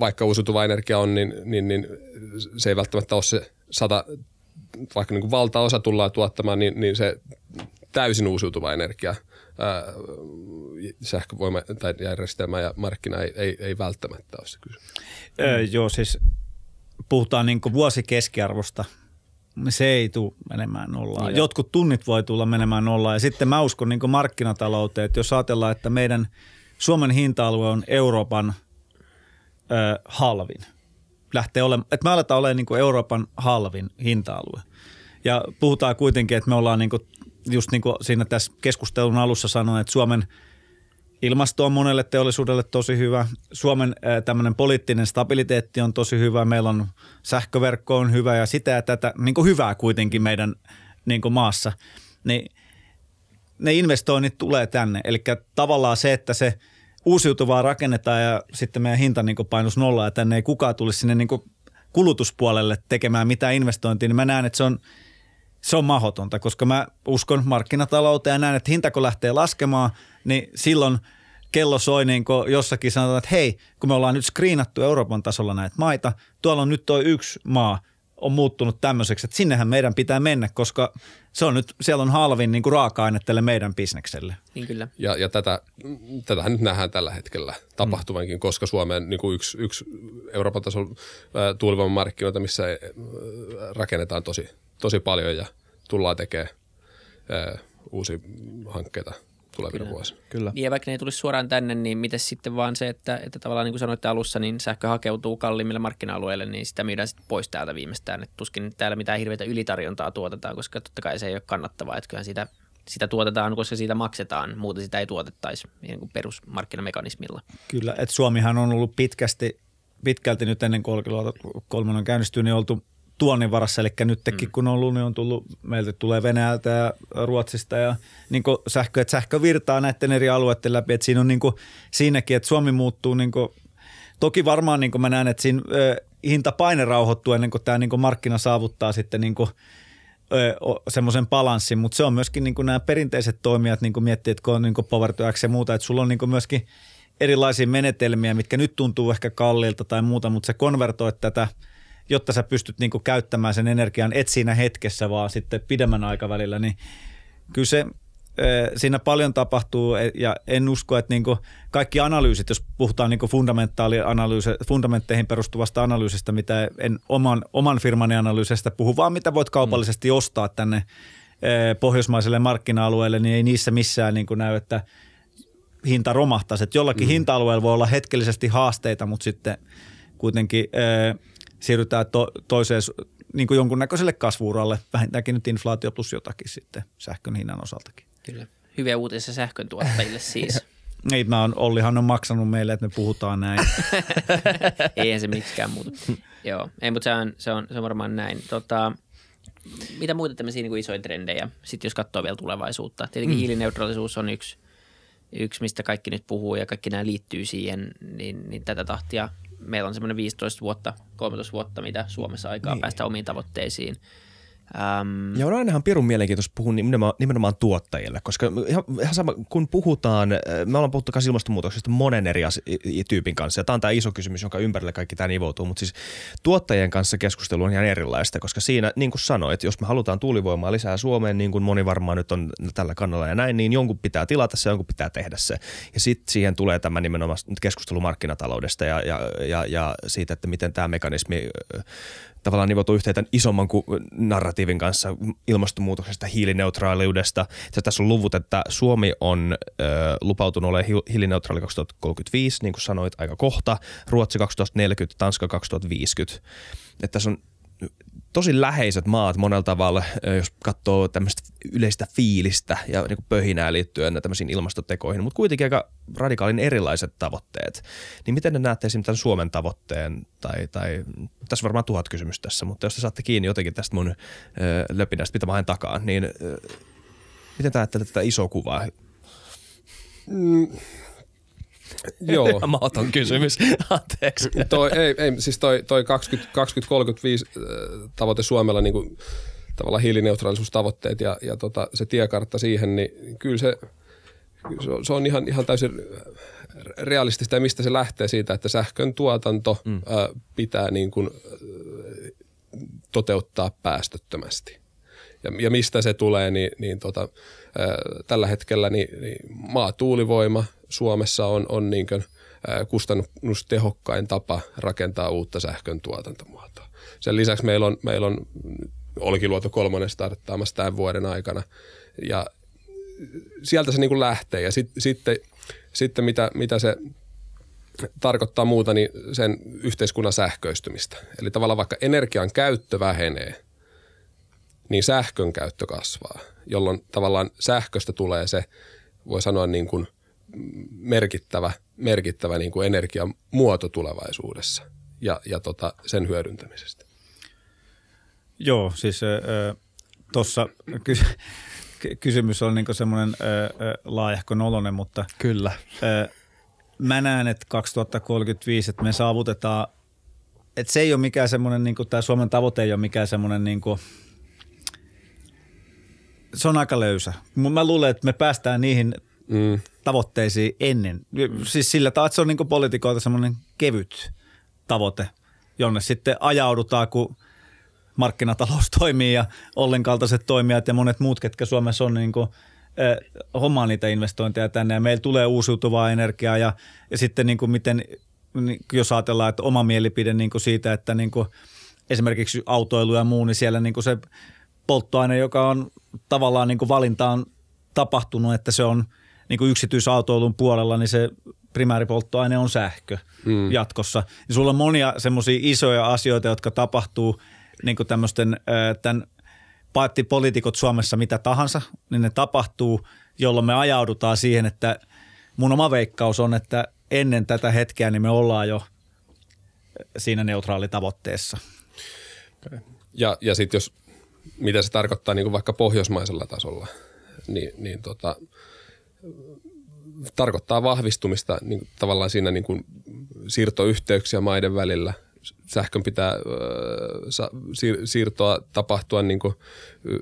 vaikka uusiutuva energia on, niin, niin, niin se ei välttämättä ole se sata vaikka niin kuin valtaosa tullaan tuottamaan, niin, niin se täysin uusiutuva energia, ää, sähkövoima tai järjestelmä ja markkina ei, ei, ei välttämättä ole se kysymys. Öö, joo, siis puhutaan niin vuosikeskiarvosta. Se ei tule menemään nollaan. Niin. Jotkut tunnit voi tulla menemään nollaan. Ja sitten mä uskon niin markkinatalouteen, että jos ajatellaan, että meidän Suomen hinta-alue on Euroopan ö, halvin – lähtee olemaan, että me aletaan olemaan niin kuin Euroopan halvin hinta-alue. Ja puhutaan kuitenkin, että me ollaan niin kuin, just niin kuin siinä tässä keskustelun alussa sanoin, että Suomen ilmasto on monelle teollisuudelle tosi hyvä. Suomen tämmöinen poliittinen stabiliteetti on tosi hyvä. Meillä on sähköverkko on hyvä ja sitä ja tätä, niin kuin hyvää kuitenkin meidän niin kuin maassa. Niin ne investoinnit tulee tänne. Eli tavallaan se, että se – uusiutuvaa rakennetaan ja sitten meidän hinta niin painus nollaa ja tänne ei kukaan tulisi sinne niin kulutuspuolelle tekemään mitään investointia, niin mä näen, että se on, se on mahdotonta, koska mä uskon markkinatalouteen ja näen, että hinta kun lähtee laskemaan, niin silloin kello soi niin jossakin sanotaan, että hei, kun me ollaan nyt screenattu Euroopan tasolla näitä maita, tuolla on nyt toi yksi maa – on muuttunut tämmöiseksi, että sinnehän meidän pitää mennä, koska se on nyt, siellä on halvin niin kuin raaka-aine tälle meidän bisnekselle. Niin kyllä. Ja, ja tätä, tätähän nyt nähdään tällä hetkellä tapahtuvankin, mm. koska Suomeen niin kuin yksi, yksi Euroopan tason tuulivoimamarkkinoita, missä rakennetaan tosi, tosi paljon ja tullaan tekemään uusia hankkeita – tulevina Kyllä. vuosina. Kyllä. Ja vaikka ne ei tulisi suoraan tänne, niin miten sitten vaan se, että, että tavallaan niin kuin sanoitte alussa, niin sähkö hakeutuu kalliimmille markkina-alueille, niin sitä myydään sitten pois täältä viimeistään. Että tuskin täällä mitään hirveitä ylitarjontaa tuotetaan, koska totta kai se ei ole kannattavaa. Että kyllähän sitä, sitä tuotetaan, koska siitä maksetaan, muuten sitä ei tuotettaisi niin kuin perusmarkkinamekanismilla. Kyllä, että Suomihan on ollut pitkästi, pitkälti nyt ennen kuin kolmonen käynnistyy, niin oltu tuonnin varassa, eli nytkin mm. kun on ollut, niin on tullut, meiltä tulee Venäjältä ja Ruotsista ja niin sähkö, että sähkö virtaa näiden eri alueiden läpi, että siinä on niin kuin, siinäkin, että Suomi muuttuu niin kuin, toki varmaan niin kuin mä näen, että siinä ö, hintapaine rauhoittuu ennen kuin tämä niin kuin markkina saavuttaa sitten niin kuin, semmoisen balanssin, mutta se on myöskin niin kuin nämä perinteiset toimijat niin kuin miettii, että kun on niin kuin Power to X ja muuta, että sulla on niin kuin myöskin erilaisia menetelmiä, mitkä nyt tuntuu ehkä kalliilta tai muuta, mutta se konvertoi tätä – jotta sä pystyt niinku käyttämään sen energian et siinä hetkessä, vaan sitten pidemmän aikavälillä, niin kyllä se siinä paljon tapahtuu ja en usko, että niinku kaikki analyysit, jos puhutaan niinku fundamentteihin perustuvasta analyysistä, mitä en oman, oman firmani analyysistä puhu, vaan mitä voit kaupallisesti mm. ostaa tänne pohjoismaiselle markkina-alueelle, niin ei niissä missään niinku näy, että hinta romahtaisi. Että jollakin mm. hinta-alueella voi olla hetkellisesti haasteita, mutta sitten kuitenkin siirrytään to, toiseen niin kuin jonkunnäköiselle kasvuuralle, vähintäänkin nyt inflaatio plus jotakin sitten sähkön hinnan osaltakin. Kyllä. Hyviä uutisia sähkön tuottajille siis. Niin, mä on, Ollihan on maksanut meille, että me puhutaan näin. Eihän se miksikään muuta. Joo, ei, mutta se on, se on, se on varmaan näin. Tota, mitä muita tämmöisiä niin isoja trendejä, sitten jos katsoo vielä tulevaisuutta? Tietenkin mm. hiilineutraalisuus on yksi, yksi, mistä kaikki nyt puhuu ja kaikki nämä liittyy siihen, niin, niin tätä tahtia meillä on semmoinen 15 vuotta, 13 vuotta, mitä Suomessa aikaa niin. päästä omiin tavoitteisiin – Ähm. Ja on ainahan pirun mielenkiintoista puhua nimenomaan, nimenomaan tuottajille, koska ihan, ihan sama, kun puhutaan, äh, me ollaan puhuttu myös ilmastonmuutoksesta monen eri tyypin kanssa, ja tämä on tämä iso kysymys, jonka ympärille kaikki tämä nivoutuu, mutta siis tuottajien kanssa keskustelu on ihan erilaista, koska siinä, niin kuin sanoit, jos me halutaan tuulivoimaa lisää Suomeen, niin kuin moni varmaan nyt on tällä kannalla ja näin, niin jonkun pitää tilata se, jonkun pitää tehdä se. Ja sitten siihen tulee tämä nimenomaan keskustelu markkinataloudesta ja, ja, ja, ja siitä, että miten tämä mekanismi tavallaan nivoutuu yhteen tämän isomman narratiivin narratiivin kanssa ilmastonmuutoksesta, hiilineutraaliudesta. Tässä on luvut, että Suomi on ö, lupautunut olemaan hiilineutraali 2035, niin kuin sanoit, aika kohta. Ruotsi 2040, Tanska 2050. Että tässä on tosi läheiset maat monella tavalla, jos katsoo tämmöistä yleistä fiilistä ja niin pöhinää liittyen tämmöisiin ilmastotekoihin, mutta kuitenkin aika radikaalin erilaiset tavoitteet. Niin miten ne näette esimerkiksi tämän Suomen tavoitteen, tai, tai tässä varmaan tuhat kysymystä tässä, mutta jos te saatte kiinni jotenkin tästä mun ö, löpinästä, mitä mä haen takaa, niin ö, miten näette tätä isoa kuvaa? Mm, Joo. Mahdoton kysymys, anteeksi. toi, ei, ei, siis toi, toi 20, 2035 äh, tavoite Suomella niin kuin, tavallaan hiilineutraalisuustavoitteet ja, ja tota, se tiekartta siihen, niin kyllä se, se on ihan, ihan täysin realistista ja mistä se lähtee siitä, että sähkön tuotanto mm. ä, äh, pitää niin kuin, äh, toteuttaa päästöttömästi. Ja, ja mistä se tulee, niin, niin tota, ä, tällä hetkellä niin, niin maatuulivoima – Suomessa on, on niin kuin, kustannustehokkain tapa rakentaa uutta sähkön tuotantomuotoa. Sen lisäksi meillä on, meillä on Olkiluoto kolmonen starttaamassa tämän vuoden aikana ja sieltä se niin kuin lähtee ja sit, sitten, sitten mitä, mitä se tarkoittaa muuta, niin sen yhteiskunnan sähköistymistä. Eli tavallaan vaikka energian käyttö vähenee, niin sähkön käyttö kasvaa, jolloin tavallaan sähköstä tulee se, voi sanoa niin kuin – merkittävä, merkittävä niin kuin energiamuoto tulevaisuudessa ja, ja tota, sen hyödyntämisestä. Joo, siis tuossa ky- kysymys on niin semmoinen laajahko nolonen, mutta Kyllä. Ö, mä näen, että 2035, että me saavutetaan, että se ei ole mikään semmoinen, niin tämä Suomen tavoite ei ole mikään semmoinen niin kuin, se on aika löysä. Mä luulen, että me päästään niihin mm. tavoitteisiin ennen. Siis sillä tavalla, että se on niin poliitikoilta semmoinen kevyt tavoite, jonne sitten ajaudutaan, kun markkinatalous toimii ja Ollen kaltaiset toimijat ja monet muut, ketkä Suomessa on niin kuin, eh, hommaa niitä investointeja tänne ja meillä tulee uusiutuvaa energiaa ja, ja sitten niin kuin miten, jos ajatellaan, että oma mielipide niin kuin siitä, että niin kuin esimerkiksi autoilu ja muu, niin siellä niin kuin se polttoaine, joka on tavallaan niin kuin valintaan tapahtunut, että se on – niin kuin yksityisautoilun puolella, niin se primääripolttoaine on sähkö mm. jatkossa. Ja sulla on monia semmoisia isoja asioita, jotka tapahtuu niin kuin tämmöisten, tämän paatti poliitikot Suomessa mitä tahansa, niin ne tapahtuu, jolloin me ajaudutaan siihen, että mun oma veikkaus on, että ennen tätä hetkeä niin me ollaan jo siinä neutraalitavoitteessa. Ja, ja sitten jos, mitä se tarkoittaa niin kuin vaikka pohjoismaisella tasolla, niin, niin tota, tarkoittaa vahvistumista niin tavallaan siinä niin kuin siirtoyhteyksiä maiden välillä. Sähkön pitää siirtoa tapahtua niin kuin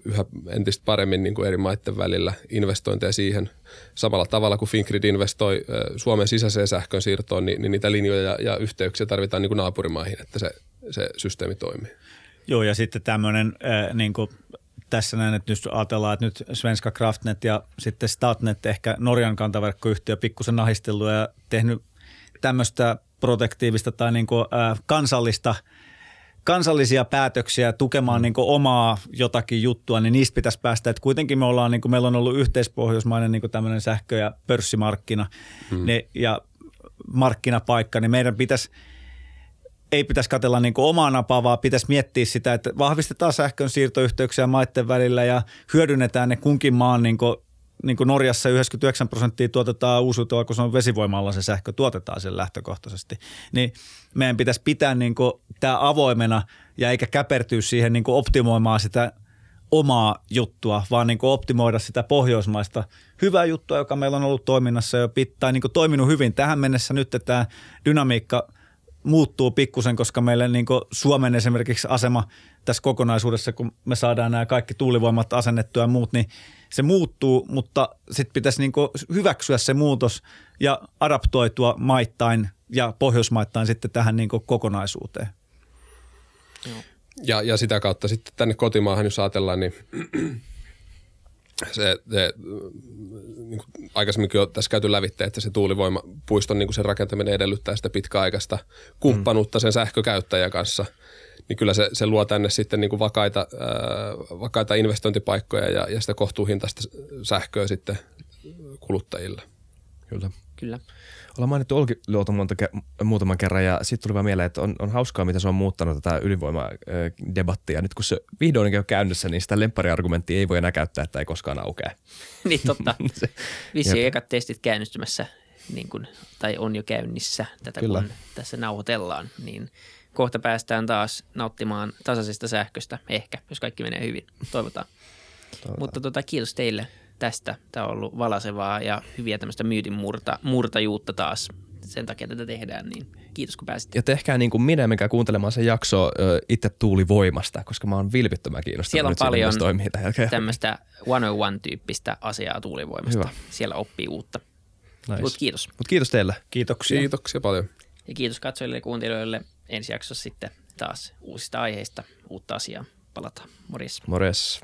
yhä entistä paremmin niin kuin eri maiden välillä, investointeja siihen. Samalla tavalla kuin Fingrid investoi Suomen sisäiseen sähkön siirtoon, niin, niin niitä linjoja ja, yhteyksiä tarvitaan niin kuin naapurimaihin, että se, se systeemi toimii. Joo, ja sitten tämmöinen äh, niin kuin tässä näin, että nyt ajatellaan, että nyt Svenska Kraftnet ja sitten Statnet, ehkä Norjan kantaverkkoyhtiö, pikkusen nahistellut ja tehnyt tämmöistä protektiivista tai niin kuin, äh, kansallista kansallisia päätöksiä tukemaan niin omaa jotakin juttua, niin niistä pitäisi päästä. Että kuitenkin me ollaan, niin kuin, meillä on ollut yhteispohjoismainen niin tämmöinen sähkö- ja pörssimarkkina hmm. ne, ja markkinapaikka, niin meidän pitäisi – ei pitäisi katella niin omaa napaa, vaan pitäisi miettiä sitä, että vahvistetaan sähkön siirtoyhteyksiä maiden välillä ja hyödynnetään ne kunkin maan niin kuin, niin kuin Norjassa 99 prosenttia tuotetaan uusiutuvaa, kun se on vesivoimalla se sähkö, tuotetaan sen lähtökohtaisesti. Niin meidän pitäisi pitää niin kuin tämä avoimena ja eikä käpertyä siihen niin kuin optimoimaan sitä omaa juttua, vaan niin kuin optimoida sitä pohjoismaista hyvää juttua, joka meillä on ollut toiminnassa jo pitkään, niin kuin toiminut hyvin tähän mennessä nyt, tämä dynamiikka – muuttuu pikkusen, koska meille niin Suomen esimerkiksi asema tässä kokonaisuudessa, kun me saadaan nämä kaikki tuulivoimat asennettua ja muut, niin se muuttuu, mutta sitten pitäisi niin hyväksyä se muutos ja adaptoitua maittain ja pohjoismaittain sitten tähän niin kokonaisuuteen. Ja, ja sitä kautta sitten tänne kotimaahan, jos ajatellaan, niin se, se niin kuin aikaisemminkin on tässä käyty lävitteen, että se tuulivoimapuiston niin kuin sen rakentaminen edellyttää sitä pitkäaikaista kumppanuutta sen sähkökäyttäjän kanssa. niin kyllä se, se luo tänne sitten niin kuin vakaita, ää, vakaita investointipaikkoja ja, ja sitä kohtuuhintaista sähköä sitten kuluttajille. Kyllä. Kyllä. Ollaan mainittu Olkiluoto monta, muutaman kerran ja sitten tuli vaan mieleen, että on, on hauskaa, miten se on muuttanut tätä ydinvoimadebattia. Nyt kun se vihdoin on käynnissä, niin sitä lemppariargumenttia ei voi enää käyttää, että ei koskaan aukea. niin totta. Vissiin ekat testit käynnistymässä, niin kun, tai on jo käynnissä tätä Kyllä. kun tässä nauhoitellaan, niin kohta päästään taas nauttimaan tasaisesta sähköstä, ehkä, jos kaikki menee hyvin. Toivotaan. Mutta tota, kiitos teille tästä. Tämä on ollut valasevaa ja hyviä tämmöistä myytin murta, murtajuutta taas. Sen takia tätä tehdään, niin kiitos kun pääsit. Ja tehkää niin kuin minä, mikä kuuntelemaan se jakso ö, itse tuulivoimasta, koska mä oon vilpittömän kiinnostunut Siellä on paljon. Tämmöistä 101-tyyppistä asiaa tuulivoimasta. Hyvä. Siellä oppii uutta. Nice. Mutta kiitos. Mut kiitos teille. Kiitoksia. Kiitoksia paljon. Ja kiitos katsojille ja kuuntelijoille. Ensi jaksossa sitten taas uusista aiheista, uutta asiaa. Palataan. Morjes. Morjes.